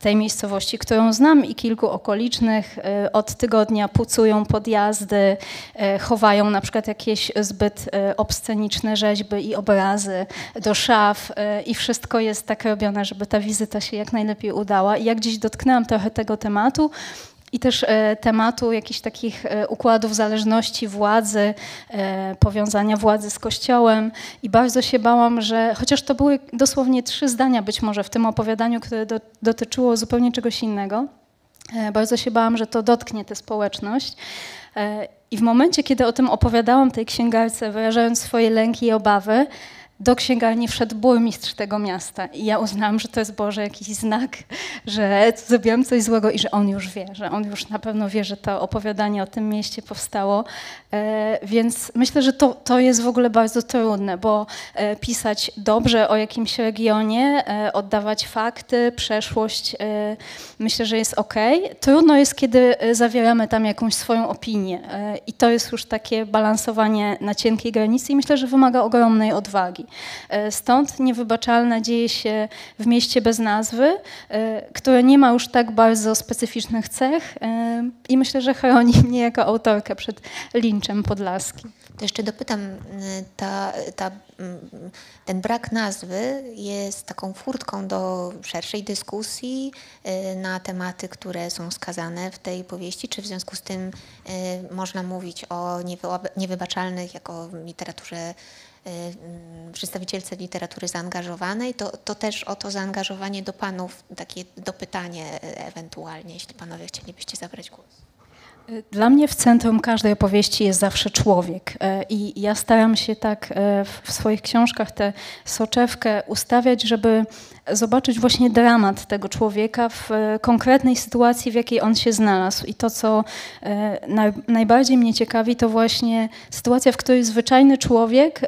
tej miejscowości, którą znam i kilku okolicznych, e, od tygodnia pucują podjazdy, e, chowają na przykład jakieś zbyt e, obsceniczne rzeźby i obrazy do szaf i wszystko jest tak robione, żeby ta wizyta się jak najlepiej udała. I jak gdzieś dotknęłam trochę tego tematu, i też e, tematu jakichś takich e, układów zależności władzy, e, powiązania władzy z Kościołem. I bardzo się bałam, że chociaż to były dosłownie trzy zdania być może w tym opowiadaniu, które do, dotyczyło zupełnie czegoś innego, bardzo się bałam, że to dotknie tę społeczność. I w momencie, kiedy o tym opowiadałam tej księgarce, wyrażając swoje lęki i obawy, do księgarni wszedł burmistrz tego miasta i ja uznałam, że to jest Boże jakiś znak, że zrobiłam coś złego i że on już wie, że on już na pewno wie, że to opowiadanie o tym mieście powstało. E, więc myślę, że to, to jest w ogóle bardzo trudne, bo e, pisać dobrze o jakimś regionie, e, oddawać fakty, przeszłość, myślę, że jest ok. Trudno jest, kiedy zawieramy tam jakąś swoją opinię i to jest już takie balansowanie na cienkiej granicy i myślę, że wymaga ogromnej odwagi. E, stąd niewybaczalne dzieje się w mieście bez nazwy, e, które nie ma już tak bardzo specyficznych cech e, i myślę, że chroni mnie jako autorkę przed linczem podlaskim. To jeszcze dopytam, ta, ta, ten brak nazwy jest taką furtką do szerszej dyskusji na tematy, które są skazane w tej powieści, czy w związku z tym można mówić o niewybaczalnych jako literaturze Y, mm, przedstawicielce literatury zaangażowanej, to, to też o to zaangażowanie do panów, takie dopytanie e, ewentualnie, jeśli panowie chcielibyście zabrać głos. Dla mnie w centrum każdej opowieści jest zawsze człowiek i ja staram się tak w swoich książkach tę soczewkę ustawiać, żeby zobaczyć właśnie dramat tego człowieka w e, konkretnej sytuacji, w jakiej on się znalazł. I to, co najbardziej mnie ciekawi, to właśnie sytuacja, w której zwyczajny człowiek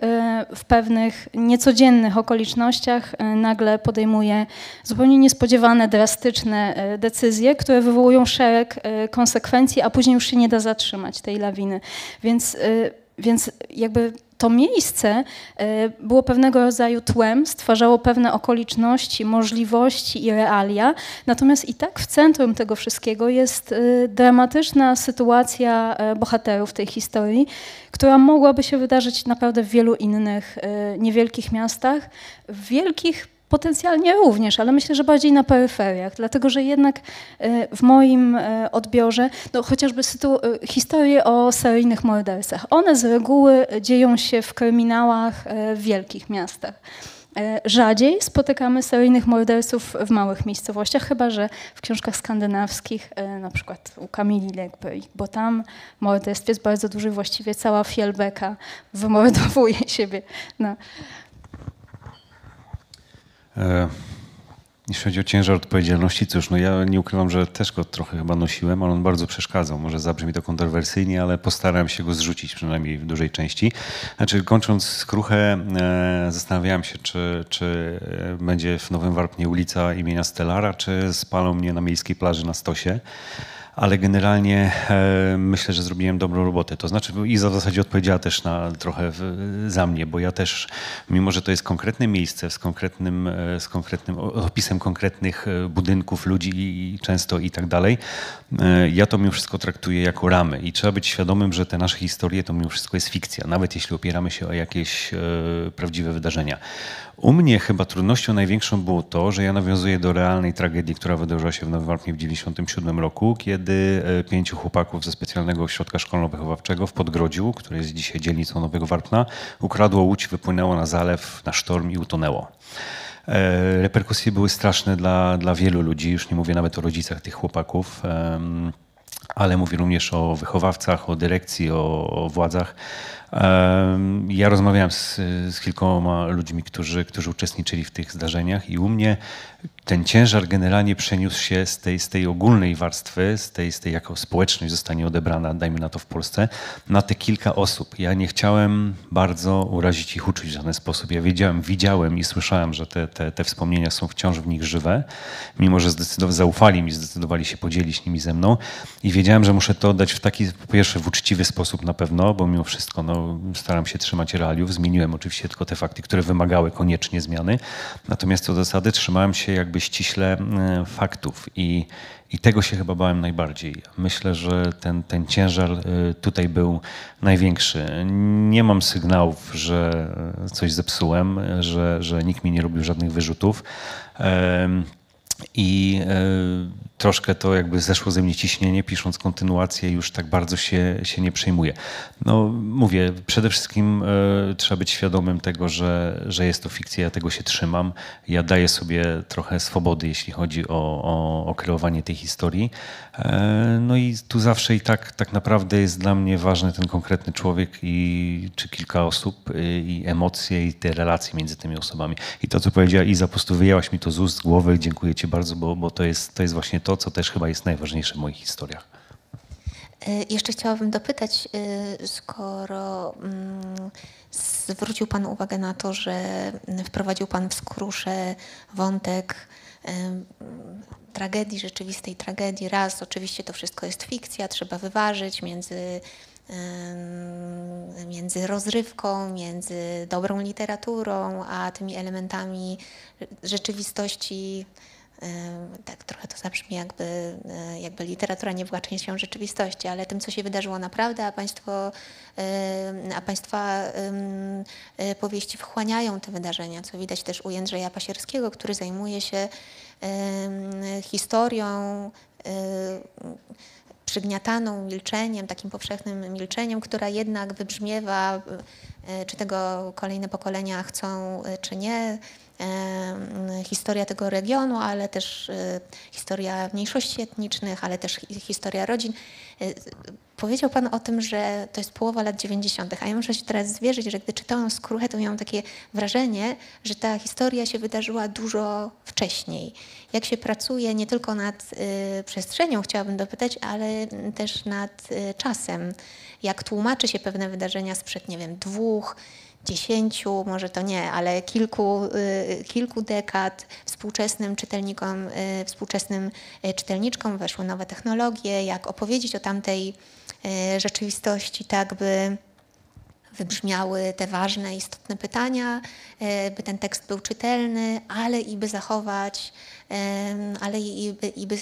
w pewnych niecodziennych okolicznościach nagle podejmuje zupełnie niespodziewane, drastyczne decyzje, które wywołują szereg konsekwencji, a później już się nie da zatrzymać tej lawiny. Więc, więc jakby to miejsce y, było pewnego rodzaju tłem, stwarzało pewne okoliczności, możliwości i realia. Natomiast i tak w centrum tego wszystkiego jest y, dramatyczna sytuacja bohaterów tej historii, która mogłaby się wydarzyć naprawdę w wielu innych niewielkich miastach, w wielkich Potencjalnie również, ale myślę, że bardziej na peryferiach, dlatego że jednak e, w moim e, odbiorze, no chociażby e, historie o seryjnych mordercach, one z reguły dzieją się w kryminałach w wielkich miastach. Rzadziej spotykamy seryjnych morderców w małych miejscowościach, chyba że w książkach skandynawskich, na przykład u Kamili Lekberg, bo tam morderstw jest bardzo duży, właściwie cała Fielbeka wymordowuje siebie. No. E, jeśli chodzi o ciężar odpowiedzialności, cóż, no ja nie ukrywam, że też go trochę chyba nosiłem, ale on bardzo przeszkadzał. Może zabrzmi to kontrowersyjnie, ale postarałem się go zrzucić, przynajmniej w dużej części. Znaczy, kończąc skruchę, e, zastanawiałem się, czy, czy będzie w Nowym Warpnie ulica imienia Stellara, czy spalą mnie na miejskiej plaży na Stosie ale generalnie e, myślę, że zrobiłem dobrą robotę. To znaczy Iza w zasadzie odpowiedziała też na, trochę za mnie, bo ja też, mimo że to jest konkretne miejsce z konkretnym, e, z konkretnym opisem konkretnych e, budynków, ludzi i często i tak dalej, ja to mimo wszystko traktuję jako ramy i trzeba być świadomym, że te nasze historie to mimo wszystko jest fikcja, nawet jeśli opieramy się o jakieś prawdziwe wydarzenia. U mnie chyba trudnością największą było to, że ja nawiązuję do realnej tragedii, która wydarzyła się w Nowym Warpnie w 1997 roku, kiedy e, pięciu chłopaków ze specjalnego ośrodka szkolno-wychowawczego w Podgrodziu, który jest dzisiaj dzielnicą Nowego Warpna, ukradło łódź, wypłynęło na zalew, na sztorm i utonęło. E, reperkusje były straszne dla, dla wielu ludzi, już nie mówię nawet o rodzicach tych chłopaków, ale mówię również o wychowawcach, o dyrekcji, o, o władzach. Ja rozmawiałem z, z, kilkoma ludźmi, którzy, którzy uczestniczyli w tych zdarzeniach i u mnie ten ciężar generalnie przeniósł się z tej, z tej ogólnej warstwy, z tej, z tej jako społeczność zostanie odebrana, dajmy na to w Polsce, na te kilka osób. Ja nie chciałem bardzo urazić ich uczuć w żaden sposób. Ja wiedziałem, widziałem i słyszałem, że te, te, te wspomnienia są wciąż w nich żywe, mimo że zdecydowali, zaufali mi, zdecydowali się podzielić nimi ze mną i wiedziałem, że muszę to oddać w taki, po pierwsze w uczciwy sposób na pewno, bo mimo wszystko no, staram się trzymać realiów. Zmieniłem oczywiście tylko te fakty, które wymagały koniecznie zmiany, natomiast co do zasady trzymałem się jakby ściśle e, faktów i, i tego się chyba bałem najbardziej. Myślę, że ten, ten ciężar e, tutaj był największy. Nie mam sygnałów, że coś zepsułem, że, że nikt mi nie robił żadnych wyrzutów. I e, troszkę to jakby zeszło ze mnie ciśnienie, pisząc kontynuację, już tak bardzo się, się nie przejmuję. No mówię, przede wszystkim y, trzeba być świadomym tego, że, że jest to fikcja, ja tego się trzymam. Ja daję sobie trochę swobody, jeśli chodzi o, o, o kreowanie tej historii. E, no i tu zawsze i tak, tak naprawdę jest dla mnie ważny ten konkretny człowiek i czy kilka osób i, i emocje i te relacje między tymi osobami. I to, co powiedziała Iza, po prostu wyjęłaś mi to z ust, z głowy. Dziękuję Ci bardzo, bo, bo to, jest, to jest właśnie to, co też chyba jest najważniejsze w moich historiach. Y, jeszcze chciałabym dopytać, y, skoro mm, zwrócił Pan uwagę na to, że wprowadził Pan w skruszę wątek tragedii, rzeczywistej tragedii. Raz, oczywiście to wszystko jest fikcja, trzeba wyważyć między, między rozrywką, między dobrą literaturą, a tymi elementami rzeczywistości tak trochę to zabrzmi, jakby, e, jakby literatura nie była częścią rzeczywistości, ale tym, co się wydarzyło naprawdę, a Państwo, a Państwa e, powieści wchłaniają te wydarzenia, co widać też u Jędrzeja Pasierskiego, który zajmuje się historią e, przygniataną milczeniem, takim powszechnym milczeniem, która jednak wybrzmiewa, czy tego kolejne pokolenia chcą, czy nie, historia tego regionu, ale też e, historia mniejszości etnicznych, ale też historia rodzin. E, powiedział Pan o tym, że to jest połowa lat 90., a ja muszę się teraz zwierzyć, że gdy czytałam skruchę, to miałam takie wrażenie, że ta historia się wydarzyła dużo wcześniej. Jak się pracuje nie tylko nad y, przestrzenią, chciałabym dopytać, ale też nad czasem. Jak tłumaczy się pewne wydarzenia sprzed, nie wiem, dwóch, dziesięciu, może to nie, ale kilku, y, kilku dekad współczesnym czytelnikom, y, współczesnym y, czytelniczkom weszły nowe technologie, jak opowiedzieć o tamtej rzeczywistości tak, by wybrzmiały te ważne, istotne pytania, by ten tekst był czytelny, ale i by zachować ale i, i by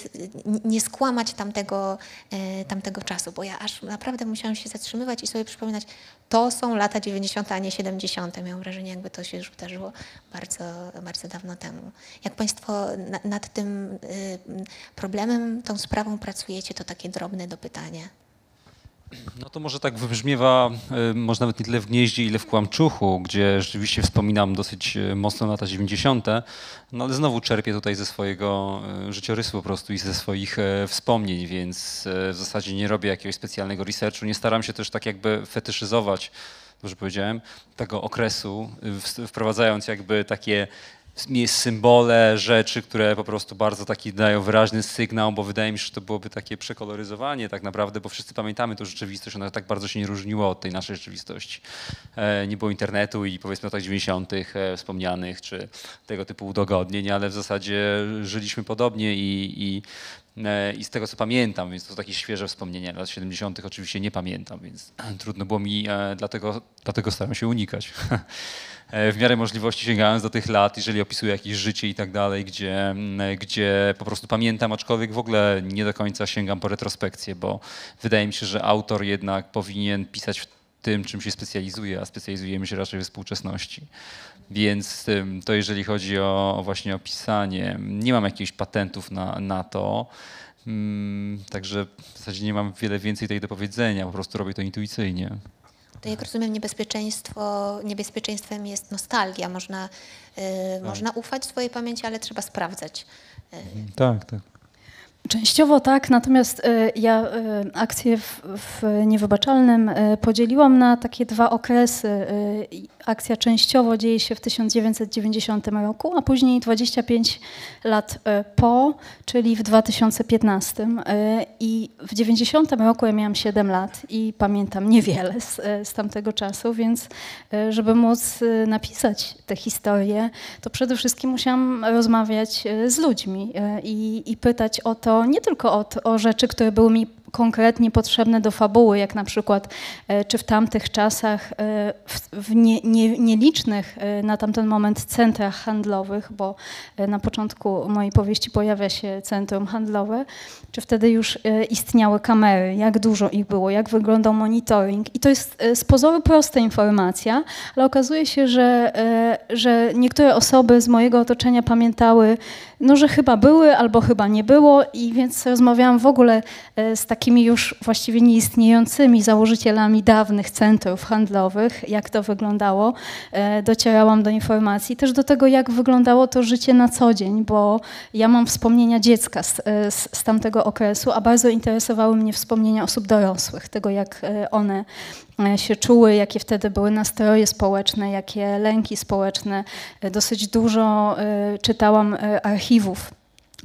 nie skłamać tamtego, e, tamtego czasu, bo ja aż naprawdę musiałam się zatrzymywać i sobie przypominać, to są lata 90., a nie 70. Miałam wrażenie, jakby to się już wydarzyło bardzo, bardzo dawno temu. Jak Państwo nad tym y, problemem, tą sprawą pracujecie, to takie drobne dopytanie. No to może tak wybrzmiewa, y, może nawet nie tyle w Gnieździe, ile w Kłamczuchu, gdzie rzeczywiście wspominam dosyć y, mocno lata 90., no ale znowu czerpię tutaj ze swojego y, życiorysu po prostu i ze swoich wspomnień, więc w zasadzie nie robię jakiegoś specjalnego researchu, nie staram się też tak jakby fetyszyzować, dobrze powiedziałem, tego okresu, wprowadzając jakby takie symbole, rzeczy, które po prostu bardzo taki dają wyraźny sygnał, bo wydaje mi się, że to byłoby takie przekoloryzowanie tak naprawdę, bo wszyscy pamiętamy tę rzeczywistość, ona tak bardzo się nie różniła od tej naszej rzeczywistości. E, nie było internetu i powiedzmy latach 90. E, wspomnianych, czy tego typu udogodnień, ale w zasadzie żyliśmy podobnie i, i e, i z tego co pamiętam, więc to takie świeże wspomnienia lat 70. oczywiście nie pamiętam, więc trudno było mi, dlatego, dlatego staram się unikać. E, w miarę możliwości sięgając do tych lat, jeżeli opisuję jakieś życie i tak dalej, gdzie, mm, gdzie po prostu pamiętam, aczkolwiek w ogóle nie do końca sięgam po retrospekcję, bo wydaje mi się, że autor jednak powinien pisać w tym, czym się specjalizuje, a specjalizujemy się raczej w współczesności. Więc to jeżeli chodzi o, o właśnie opisanie, nie mam jakichś patentów na, na to. Hmm, także w zasadzie nie mam wiele więcej tej do powiedzenia, po prostu robię to intuicyjnie. To jak rozumiem, niebezpieczeństwo, niebezpieczeństwem jest nostalgia. Można, y, tak. można ufać swojej pamięci, ale trzeba sprawdzać. Y, tak, tak. Częściowo tak, natomiast y, ja y, akcję w, w Niewybaczalnym y, podzieliłam na takie dwa okresy. Akcja częściowo dzieje się w 1990 roku, a później 25 lat po, czyli w 2015. I w 90 roku ja miałam 7 lat i pamiętam niewiele z, z tamtego czasu, więc żeby móc napisać tę historię, to przede wszystkim musiałam rozmawiać z ludźmi i, i pytać o to, to nie tylko o, o rzeczy, które były mi konkretnie potrzebne do fabuły, jak na przykład e, czy w tamtych czasach e, w, w nie, nie, nielicznych e, na tamten moment centrach handlowych, bo na początku mojej powieści pojawia się centrum handlowe, czy wtedy już istniały kamery, jak dużo ich było, jak wyglądał monitoring. I to jest z pozoru prosta informacja, ale okazuje się, że, że niektóre osoby z mojego otoczenia pamiętały, no, że chyba były albo chyba nie było i więc rozmawiałam w ogóle z takim takimi już właściwie nieistniejącymi założycielami dawnych centrów handlowych, jak to wyglądało, e, docierałam do informacji, też do tego, jak wyglądało to życie na co dzień, bo ja mam wspomnienia dziecka z, e, z, z tamtego okresu, a bardzo interesowały mnie wspomnienia osób dorosłych, tego jak e, one się czuły, jakie wtedy były nastroje społeczne, jakie lęki społeczne. Dosyć dużo czytałam archiwów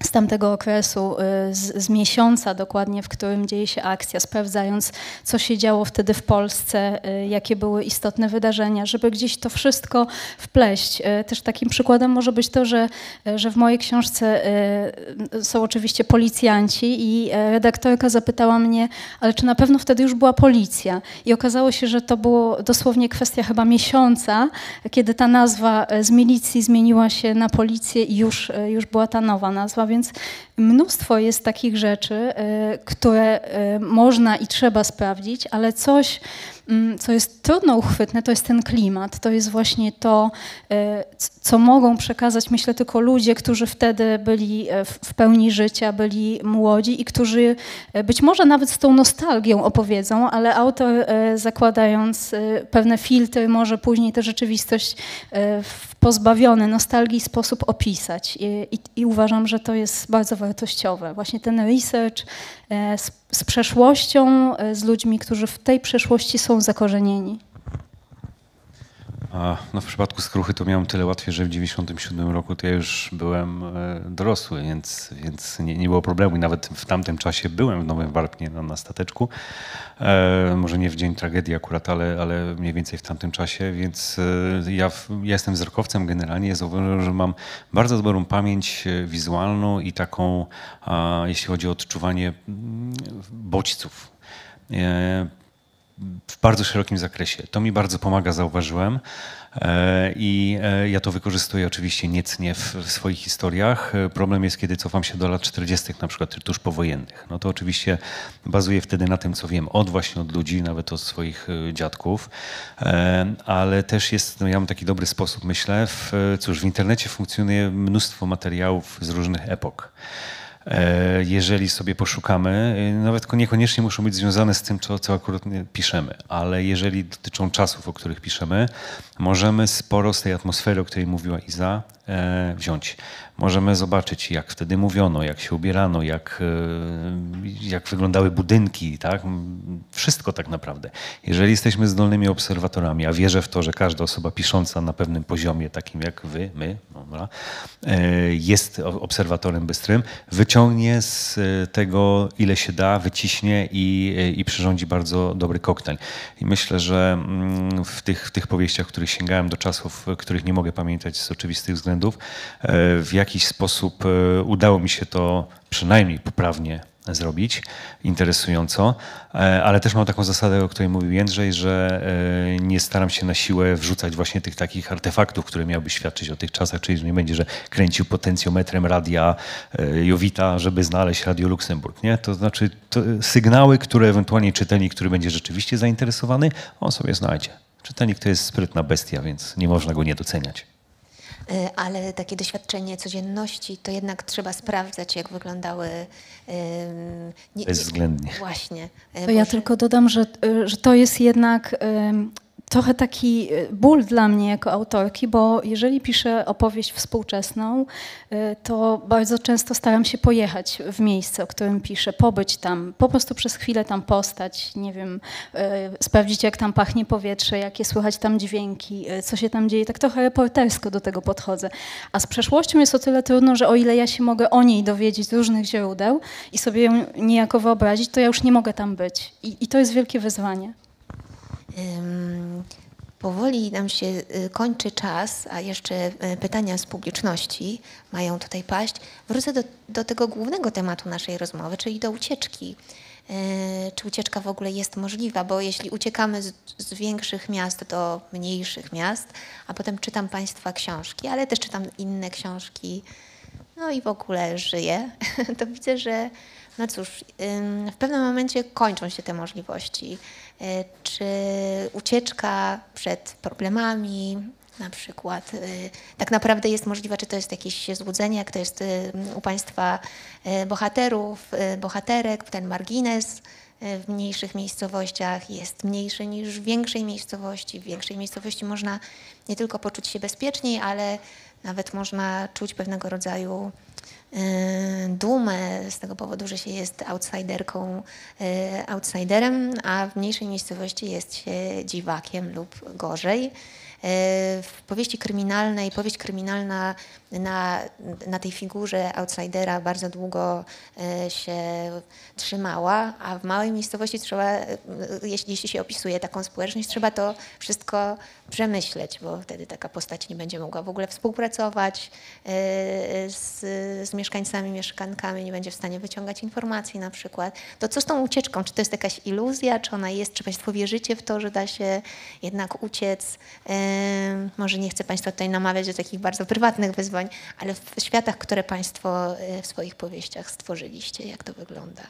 z tamtego okresu, y, z, z, miesiąca dokładnie, w którym dzieje się akcja, sprawdzając, co się działo wtedy w Polsce, y, jakie były istotne wydarzenia, żeby gdzieś to wszystko wpleść. Y, też takim przykładem może być to, że, że w mojej książce są oczywiście policjanci i redaktorka zapytała mnie, ale czy na pewno wtedy już była policja? I okazało się, że to było dosłownie kwestia chyba miesiąca, kiedy ta nazwa z milicji zmieniła się na policję i już, już była ta nowa nazwa więc mnóstwo jest takich rzeczy, e, które e, można i trzeba sprawdzić, ale coś, mm, co jest trudno uchwytne, to jest ten klimat. To jest właśnie to, e, co mogą przekazać, myślę, tylko ludzie, którzy wtedy byli w pełni życia, byli młodzi i którzy być może nawet z tą nostalgią opowiedzą, ale autor zakładając pewne filtry, może później tę rzeczywistość w pozbawiony nostalgii sposób opisać. I, i, I, uważam, że to jest bardzo wartościowe. Właśnie ten research e, z, z przeszłością, e, z ludźmi, którzy w tej przeszłości są zakorzenieni. No w przypadku skruchy to miałem tyle łatwiej, że w 97 roku to ja już byłem e, dorosły, więc, więc nie, nie było problemu. I nawet w tamtym czasie byłem w Nowym Warpnie na, na stateczku. E, może nie w dzień tragedii akurat, ale, ale mniej więcej w tamtym czasie, więc e, ja, ja jestem wzrokowcem generalnie. Zauważyłem, że mam bardzo dobrą pamięć e, wizualną i taką, a, jeśli chodzi o odczuwanie mm, bodźców. E, w bardzo szerokim zakresie. To mi bardzo pomaga, zauważyłem. E, I e, ja to wykorzystuję oczywiście niecnie w, swoich historiach. E, problem jest, kiedy cofam się do lat 40., na przykład tuż powojennych. No to oczywiście bazuję wtedy na tym, co wiem od właśnie od ludzi, nawet od swoich dziadków, ale też jest, no ja mam taki dobry sposób, myślę. W, cóż, w internecie funkcjonuje mnóstwo materiałów z różnych epok. E, jeżeli sobie poszukamy, e, nawet niekoniecznie muszą być związane z tym, co, co akurat piszemy, ale jeżeli dotyczą czasów, o których piszemy, możemy sporo z tej atmosfery, o której mówiła Iza, wziąć. Możemy zobaczyć, jak wtedy mówiono, jak się ubierano, jak, e, jak wyglądały budynki, tak? Wszystko tak naprawdę. Jeżeli jesteśmy zdolnymi obserwatorami, a wierzę w to, że każda osoba pisząca na pewnym poziomie, takim jak wy, my, dobra, e, jest obserwatorem bystrym, wyciągnie z tego, ile się da, wyciśnie i, i przyrządzi bardzo dobry koktajl. I myślę, że mm, w tych, w tych powieściach, których sięgałem do czasów, których nie mogę pamiętać z oczywistych względów, e, w jakiś sposób e, udało mi się to przynajmniej poprawnie zrobić, interesująco, e, ale też mam taką zasadę, o której mówił Jędrzej, że nie staram się na siłę wrzucać właśnie tych takich artefaktów, które miałyby świadczyć o tych czasach, czyli że nie będzie, że kręcił potencjometrem radia Jowita, żeby znaleźć Radio Luksemburg. Nie? To znaczy to sygnały, które ewentualnie czytelnik, który będzie rzeczywiście zainteresowany, on sobie znajdzie. Czytelnik to jest sprytna bestia, więc nie można go nie doceniać. E, ale takie doświadczenie codzienności, to jednak trzeba sprawdzać, jak wyglądały. Nie, Bezwzględnie. Właśnie. E, to ja tylko dodam, że, e, że to jest jednak trochę taki e, ból dla mnie jako autorki, bo jeżeli piszę opowieść współczesną, e, to bardzo często staram się pojechać w miejsce, o którym piszę, pobyć tam, po prostu przez chwilę tam postać, nie wiem, e, sprawdzić jak tam pachnie powietrze, jakie słychać tam dźwięki, co się tam dzieje. Tak trochę reportersko do tego podchodzę. A z przeszłością jest o tyle trudno, że o ile ja się mogę o niej dowiedzieć z różnych źródeł i sobie ją niejako wyobrazić, to ja już nie mogę tam być. I, i to jest wielkie wyzwanie. Powoli nam się y, kończy czas, a jeszcze y, pytania z publiczności mają tutaj paść. Wrócę do, do tego głównego tematu naszej rozmowy, czyli do ucieczki. Y, czy ucieczka w ogóle jest możliwa? Bo jeśli uciekamy z, z, większych miast do mniejszych miast, a potem czytam Państwa książki, ale też czytam inne książki, no i w ogóle żyję, to widzę, że no cóż, w pewnym momencie kończą się te możliwości. E, czy ucieczka przed problemami, na przykład, e, tak naprawdę jest możliwa, czy to jest jakieś złudzenie, jak to jest u Państwa bohaterów, bohaterek, ten margines w mniejszych miejscowościach jest mniejszy niż w większej miejscowości. W większej miejscowości można nie tylko poczuć się bezpieczniej, ale nawet można czuć pewnego rodzaju Y, dumę z tego powodu, że się jest outsiderką, y, outsiderem, a w mniejszej miejscowości jest się dziwakiem lub gorzej. E, w powieści kryminalnej, powieść kryminalna na, na tej figurze outsidera bardzo długo e, się trzymała, a w małej miejscowości trzeba, e, jeśli, jeśli się opisuje taką społeczność, trzeba to wszystko przemyśleć, bo wtedy taka postać nie będzie mogła w ogóle współpracować z, z mieszkańcami, mieszkankami, nie będzie w stanie wyciągać informacji na przykład. To co z tą ucieczką? Czy to jest jakaś iluzja? Czy ona jest? Czy Państwo wierzycie w to, że da się jednak uciec? Może nie chcę Państwa tutaj namawiać do takich bardzo prywatnych wyzwań, ale w światach, które Państwo e, w swoich powieściach stworzyliście, jak to wygląda?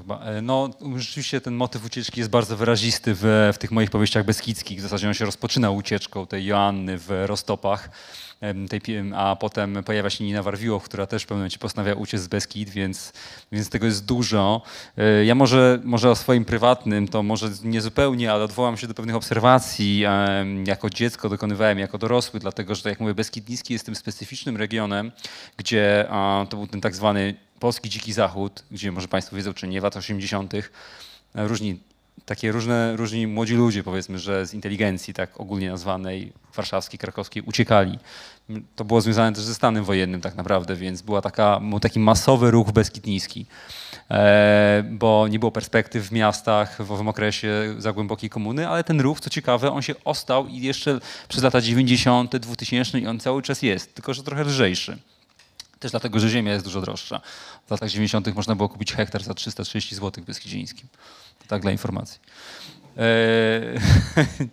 Chyba, e, no, rzeczywiście ten motyw ucieczki jest bardzo wyrazisty w, w tych moich powieściach beskidzkich. W zasadzie on się rozpoczyna ucieczką tej Joanny w Rostopach tej, a potem pojawia się Nina Warwiłow, która też w pewnym momencie postanawia uciec z Beskid, więc, więc tego jest dużo. E, ja może, może o swoim prywatnym, to może nie zupełnie, ale odwołam się do pewnych obserwacji. Jako dziecko dokonywałem, jako dorosły, dlatego że, tak jak mówię, Beskid Niski jest tym specyficznym regionem, gdzie to był ten tak zwany polski dziki zachód, gdzie może Państwo wiedzą, czy nie w latach 80. różni takie różne, różni młodzi ludzie, powiedzmy, że z inteligencji tak ogólnie nazwanej, warszawskiej, krakowskiej, uciekali. To było związane też ze stanem wojennym tak naprawdę, więc była taka, był taki masowy ruch bezkitniski, e, bo nie było perspektyw w miastach w owym okresie za głębokiej komuny, ale ten ruch, co ciekawe, on się ostał i jeszcze przez lata 90., 2000 i on cały czas jest, tylko że trochę lżejszy. Też dlatego, że ziemia jest dużo droższa. W latach 90. można było kupić hektar za 330 zł w Beskidzińskim. Tak dla informacji. Eee,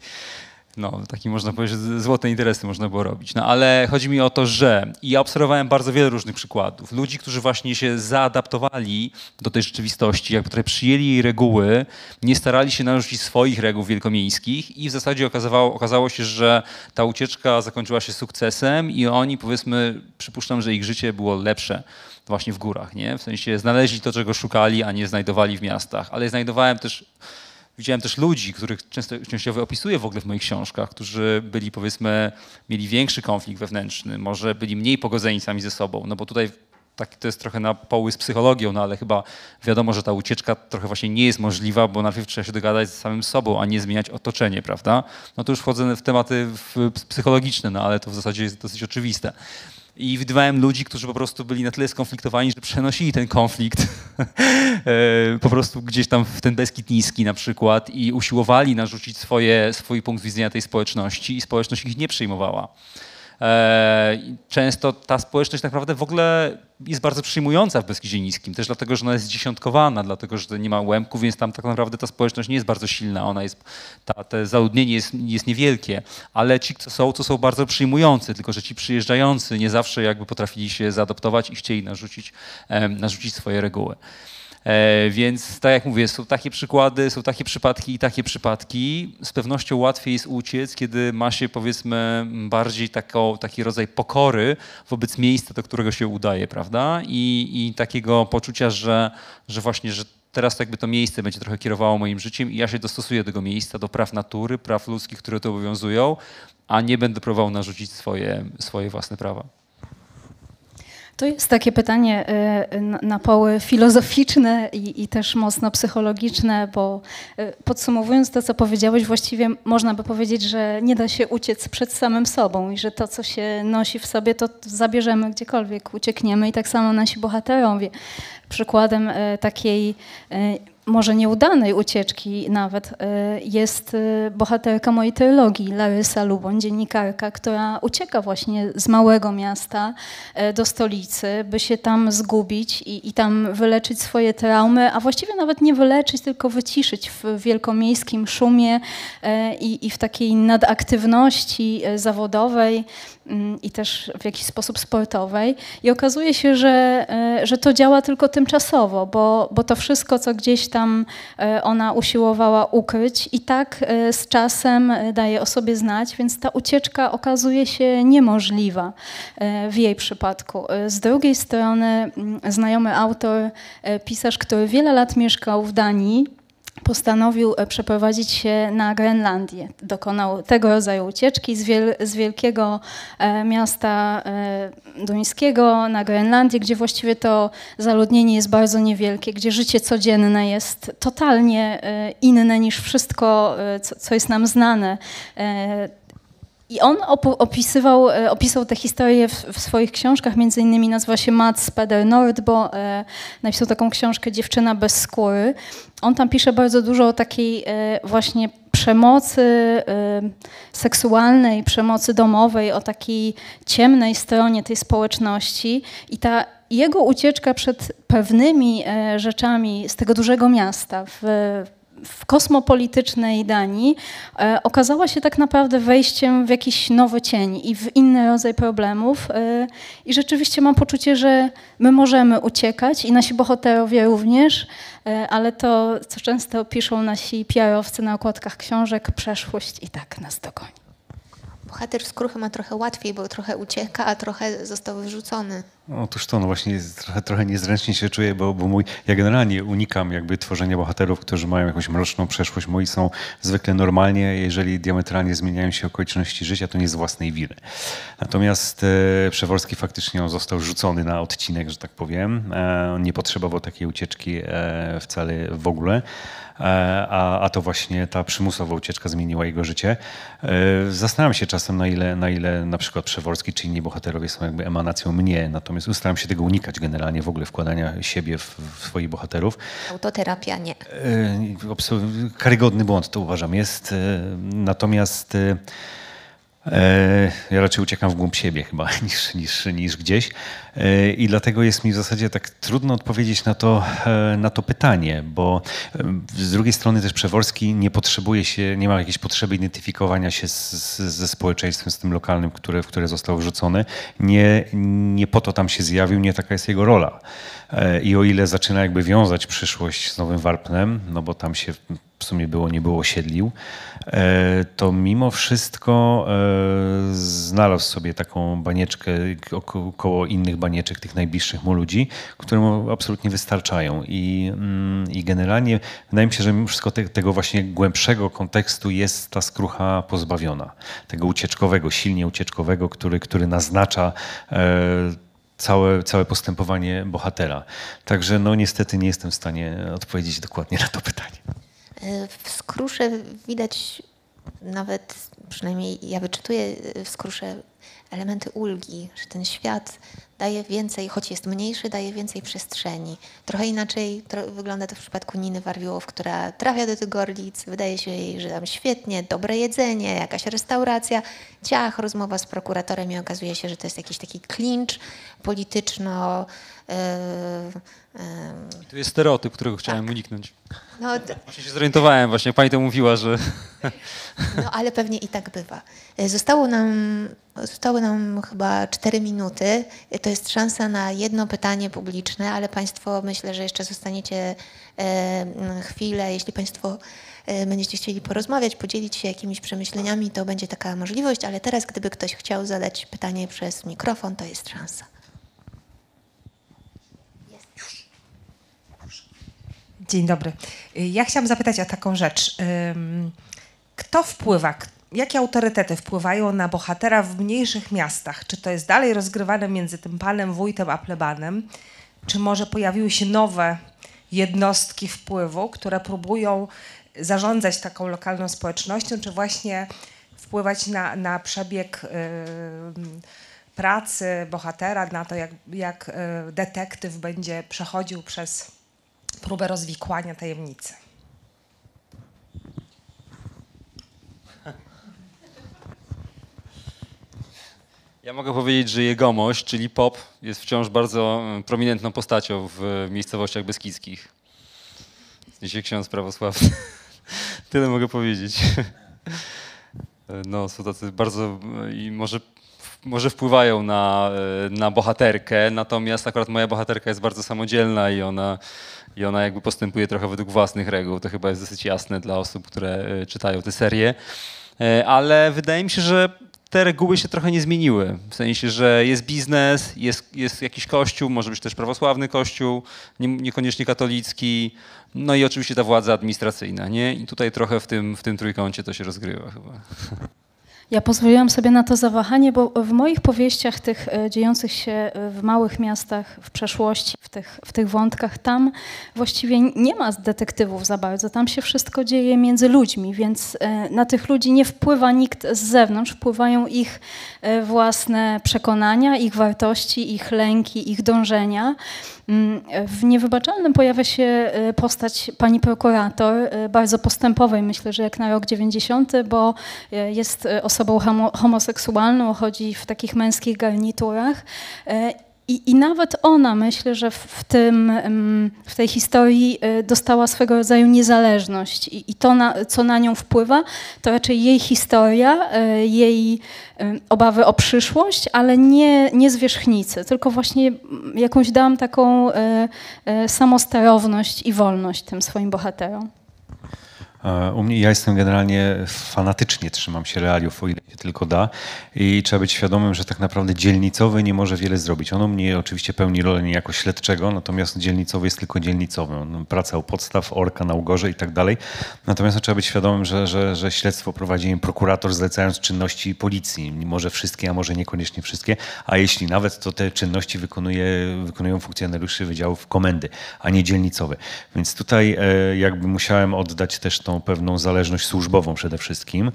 no, taki można powiedzieć, złote interesy można było robić. No ale chodzi mi o to, że ja obserwowałem bardzo wiele różnych przykładów. Ludzi, którzy właśnie się zaadaptowali do tej rzeczywistości, jakby trochę przyjęli jej reguły, nie starali się narzucić swoich reguł wielkomiejskich i w zasadzie okazało, okazało się, że ta ucieczka zakończyła się sukcesem i oni, powiedzmy, przypuszczam, że ich życie było lepsze właśnie w górach, nie? W sensie znaleźli to, czego szukali, a nie znajdowali w miastach. Ale znajdowałem też widziałem też ludzi, których często, częściowo opisuję w ogóle w moich książkach, którzy byli powiedzmy, mieli większy konflikt wewnętrzny, może byli mniej pogodzeni sami ze sobą, no bo tutaj tak, to jest trochę na poły z psychologią, no ale chyba wiadomo, że ta ucieczka trochę właśnie nie jest możliwa, bo najpierw trzeba się dogadać z samym sobą, a nie zmieniać otoczenie, prawda? No to już wchodzę w tematy psychologiczne, no ale to w zasadzie jest dosyć oczywiste. I widywałem ludzi, którzy po prostu byli na tyle skonfliktowani, że przenosili ten konflikt e, po prostu gdzieś tam w ten Beskid Niski na przykład i usiłowali narzucić swoje, swój punkt widzenia tej społeczności i społeczność ich nie przyjmowała. E, często ta społeczność tak naprawdę w ogóle jest bardzo przyjmująca w Beskidzie Niskim, też dlatego, że ona jest dziesiątkowana, dlatego, że nie ma łemków, więc tam tak naprawdę ta społeczność nie jest bardzo silna, ona jest, ta, te zaludnienie jest, jest niewielkie, ale ci, co są, to są bardzo przyjmujący, tylko że ci przyjeżdżający nie zawsze jakby potrafili się zaadoptować i chcieli narzucić, narzucić swoje reguły. E, więc tak jak mówię, są takie przykłady, są takie przypadki i takie przypadki. Z pewnością łatwiej jest uciec, kiedy ma się powiedzmy bardziej taki rodzaj pokory wobec miejsca, do którego się udaje, prawda? I, i takiego poczucia, że, że właśnie, że teraz to jakby to miejsce będzie trochę kierowało moim życiem i ja się dostosuję do tego miejsca, do praw natury, praw ludzkich, które to obowiązują, a nie będę próbował narzucić swoje, swoje własne prawa. To jest takie pytanie y, na poły filozoficzne i, i, też mocno psychologiczne, bo y, podsumowując to, co powiedziałeś, właściwie można by powiedzieć, że nie da się uciec przed samym sobą i że to, co się nosi w sobie, to zabierzemy gdziekolwiek, uciekniemy i tak samo nasi bohaterowie. Przykładem y, takiej może nieudanej ucieczki nawet, y, jest y, bohaterka mojej teologii, Larysa Lubon, dziennikarka, która ucieka właśnie z małego miasta y, do stolicy, by się tam zgubić i, i tam wyleczyć swoje traumy, a właściwie nawet nie wyleczyć, tylko wyciszyć w wielkomiejskim szumie i, i w takiej nadaktywności zawodowej i też w jakiś sposób sportowej. I okazuje się, że, że to działa tylko tymczasowo, bo, bo to wszystko, co gdzieś tam e, ona usiłowała ukryć i tak e, z czasem e, daje o sobie znać, więc ta ucieczka okazuje się niemożliwa w jej przypadku. Z drugiej strony mm, znajomy autor, pisarz, który wiele lat mieszkał w Danii, postanowił e, przeprowadzić się na Grenlandię. Dokonał tego rodzaju ucieczki z, wiel z wielkiego e, miasta e, duńskiego na Grenlandię, gdzie właściwie to zaludnienie jest bardzo niewielkie, gdzie życie codzienne jest totalnie inne niż wszystko, co, co jest nam znane. I on opisywał, opisał tę historię w, w, swoich książkach, między innymi nazywa się Mats Peder Nord, bo e, napisał taką książkę Dziewczyna bez skóry. On tam pisze bardzo dużo o takiej e, właśnie przemocy e, seksualnej, przemocy domowej, o takiej ciemnej stronie tej społeczności. I ta jego ucieczka przed pewnymi e, rzeczami z tego dużego miasta w, w kosmopolitycznej Danii e, okazała się tak naprawdę wejściem w jakiś nowy cień i w inny rodzaj problemów. E, I rzeczywiście mam poczucie, że my możemy uciekać i nasi bohaterowie również, e, ale to, co często piszą nasi PR-owcy na okładkach książek, przeszłość i tak nas dogoni. Bohater skruchy ma trochę łatwiej, bo trochę ucieka, a trochę został wyrzucony. Otóż to, no właśnie trochę, trochę niezręcznie się czuję, bo, bo mój, ja generalnie unikam jakby tworzenia bohaterów, którzy mają jakąś mroczną przeszłość. Moi są zwykle normalnie, jeżeli diametralnie zmieniają się okoliczności życia, to nie z własnej winy. Natomiast e, Przeworski faktycznie on został rzucony na odcinek, że tak powiem. E, nie potrzebował takiej ucieczki e, wcale w ogóle. E, a, a to właśnie ta przymusowa ucieczka zmieniła jego życie. E, zastanawiam się czasem, na ile, na ile na przykład Przeworski czy inni bohaterowie są jakby emanacją mnie, natomiast staram się tego unikać generalnie, w ogóle wkładania siebie w, w swoich bohaterów. Autoterapia nie. E, karygodny błąd to uważam jest. Natomiast ja raczej uciekam w głąb siebie chyba niż, niż, niż gdzieś. E, I dlatego jest mi w zasadzie tak trudno odpowiedzieć na to, e, na to pytanie, bo z drugiej strony też Przeworski nie potrzebuje się, nie ma jakiejś potrzeby identyfikowania się z, z, ze społeczeństwem, z tym lokalnym, które, w które został wrzucony. Nie, nie po to tam się zjawił, nie taka jest jego rola. I o ile zaczyna jakby wiązać przyszłość z Nowym Warpnem, no bo tam się w sumie było, nie było siedlił, e, to mimo wszystko e, znalazł sobie taką banieczkę koło innych banieczek, tych najbliższych mu ludzi, które mu absolutnie wystarczają. I, mm, i generalnie wydaje mi się, że mimo wszystko te, tego właśnie głębszego kontekstu jest ta skrucha pozbawiona. Tego ucieczkowego, silnie ucieczkowego, który, który naznacza e, całe, całe postępowanie bohatera. Także no niestety nie jestem w stanie odpowiedzieć dokładnie na to pytanie. W skrusze widać nawet, przynajmniej ja wyczytuję w skrusze elementy ulgi, że ten świat daje więcej, choć jest mniejszy, daje więcej przestrzeni. Trochę inaczej tro wygląda to w przypadku Niny Warwiłow, która trafia do tych Gorlic, wydaje się jej, że tam świetnie, dobre jedzenie, jakaś restauracja, ciach, rozmowa z prokuratorem i okazuje się, że to jest jakiś taki klincz polityczno... Yy, tu jest stereotyp, którego chciałem tak. uniknąć. No, właśnie się zorientowałem, właśnie pani to mówiła, że... No ale pewnie i tak bywa. Zostało nam, zostały nam chyba cztery minuty. To jest szansa na jedno pytanie publiczne, ale Państwo myślę, że jeszcze zostaniecie e, chwilę. Jeśli Państwo e, będziecie chcieli porozmawiać, podzielić się jakimiś przemyśleniami, to będzie taka możliwość, ale teraz gdyby ktoś chciał zadać pytanie przez mikrofon, to jest szansa. Dzień dobry. Ja chciałam zapytać o taką rzecz. Kto wpływa, jakie autorytety wpływają na bohatera w mniejszych miastach? Czy to jest dalej rozgrywane między tym panem wójtem a plebanem? Czy może pojawiły się nowe jednostki wpływu, które próbują zarządzać taką lokalną społecznością, czy właśnie wpływać na, na przebieg y, pracy bohatera, na to, jak, jak y, detektyw będzie przechodził przez próbę rozwikłania tajemnicy? Ja mogę powiedzieć, że jegomość, czyli pop, jest wciąż bardzo e, prominentną postacią w miejscowościach beskidzkich. Dzisiaj ksiądz prawosławny. Tyle mogę powiedzieć. E, no, są tacy bardzo e, i może, może wpływają na, na bohaterkę, natomiast akurat moja bohaterka jest bardzo samodzielna i ona, i ona jakby postępuje trochę według własnych reguł. To chyba jest dosyć jasne dla osób, które czytają tę serię. Ale wydaje mi się, że te reguły się trochę nie zmieniły. W sensie, że jest biznes, jest, jest jakiś kościół, może być też prawosławny kościół, nie, niekoniecznie katolicki, no i oczywiście ta władza administracyjna. Nie? I tutaj trochę w tym, w tym trójkącie to się rozgrywa chyba. Ja pozwoliłam sobie na to zawahanie, bo w moich powieściach, tych e, dziejących się e, w małych miastach, w przeszłości, w tych, w tych wątkach, tam właściwie nie ma detektywów za bardzo. Tam się wszystko dzieje między ludźmi, więc e, na tych ludzi nie wpływa nikt z zewnątrz, wpływają ich własne przekonania, ich wartości, ich lęki, ich dążenia. Mm, w Niewybaczalnym pojawia się postać pani prokurator, bardzo postępowej, myślę, że jak na rok 90, bo jest osobą, osobą homo, homoseksualną, chodzi w takich męskich garniturach. E, I, I, nawet ona, myślę, że w, tym, w tej historii e, dostała swego rodzaju niezależność. I, i to, na, co na nią wpływa, to raczej jej historia, e, jej obawy o przyszłość, ale nie, nie zwierzchnicy, tylko właśnie jakąś dałam taką samosterowność i wolność tym swoim bohaterom. U mnie ja jestem generalnie fanatycznie trzymam się realiów, o ile się tylko da i trzeba być świadomym, że tak naprawdę dzielnicowy nie może wiele zrobić. Ono mnie oczywiście pełni rolę niejako śledczego, natomiast dzielnicowy jest tylko dzielnicowym. No, praca u podstaw, orka na ugorze i tak dalej. Natomiast no, trzeba być świadomym, że, że, że śledztwo prowadzi prokurator zlecając czynności policji. Może wszystkie, a może niekoniecznie wszystkie, a jeśli nawet, to te czynności wykonuje, wykonują funkcjonariusze wydziałów komendy, a nie dzielnicowy. Więc tutaj e, jakby musiałem oddać też tą pewną zależność służbową przede wszystkim,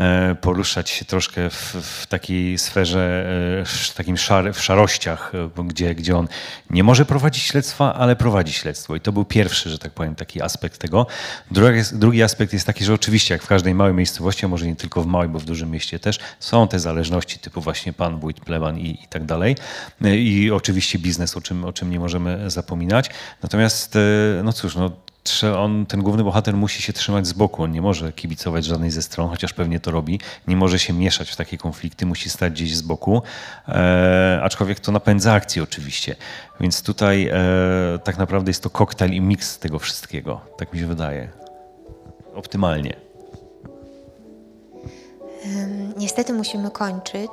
e, poruszać się troszkę w, w takiej sferze, e, w takim szar, w szarościach, e, gdzie, gdzie on nie może prowadzić śledztwa, ale prowadzi śledztwo. I to był pierwszy, że tak powiem, taki aspekt tego. Drugi, drugi aspekt jest taki, że oczywiście jak w każdej małej miejscowości, a może nie tylko w małej, bo w dużym mieście też, są te zależności typu właśnie pan, wójt, pleban i, i tak dalej. I oczywiście biznes, o czym, o czym nie możemy zapominać. Natomiast, no cóż, no, on, ten główny bohater musi się trzymać z boku. On nie może kibicować żadnej ze stron, chociaż pewnie to robi. Nie może się mieszać w takie konflikty, musi stać gdzieś z boku. E, aczkolwiek to napędza akcję oczywiście. Więc tutaj e, tak naprawdę jest to koktajl i miks tego wszystkiego. Tak mi się wydaje. optymalnie? Ym, Niestety musimy kończyć,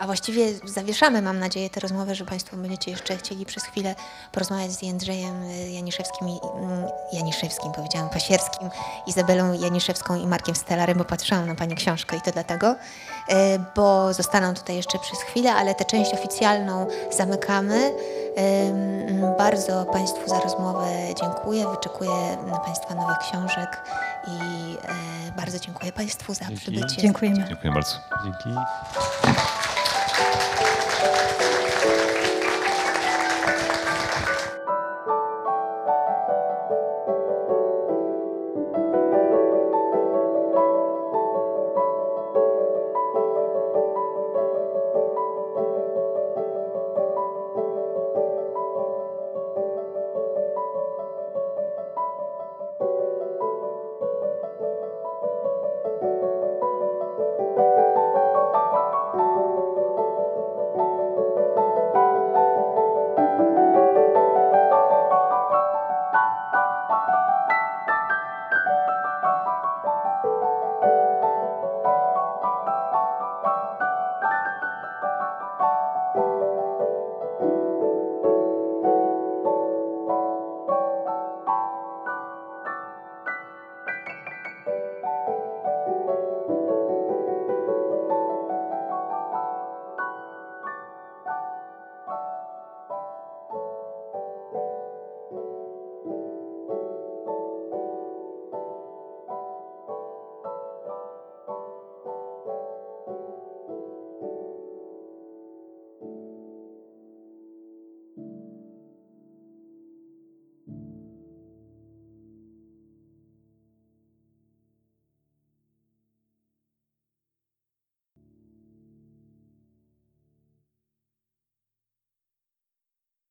a właściwie zawieszamy, mam nadzieję, tę rozmowę, że Państwo będziecie jeszcze chcieli przez chwilę porozmawiać z Jędrzejem Janiszewskim, i, mm, Janiszewskim, powiedziałam, Pasierskim, Izabelą Janiszewską i Markiem Stelarem, bo patrzyłam na Pani książkę i to dlatego, yy, bo zostaną tutaj jeszcze przez chwilę, ale tę część oficjalną zamykamy. Ym, Bardzo Państwu za rozmowę dziękuję, wyczekuję Państwa nowych książek i bardzo dziękuję Państwu za Dzięki. przybycie. Dziękujemy. Dziękuję bardzo. Dzięki.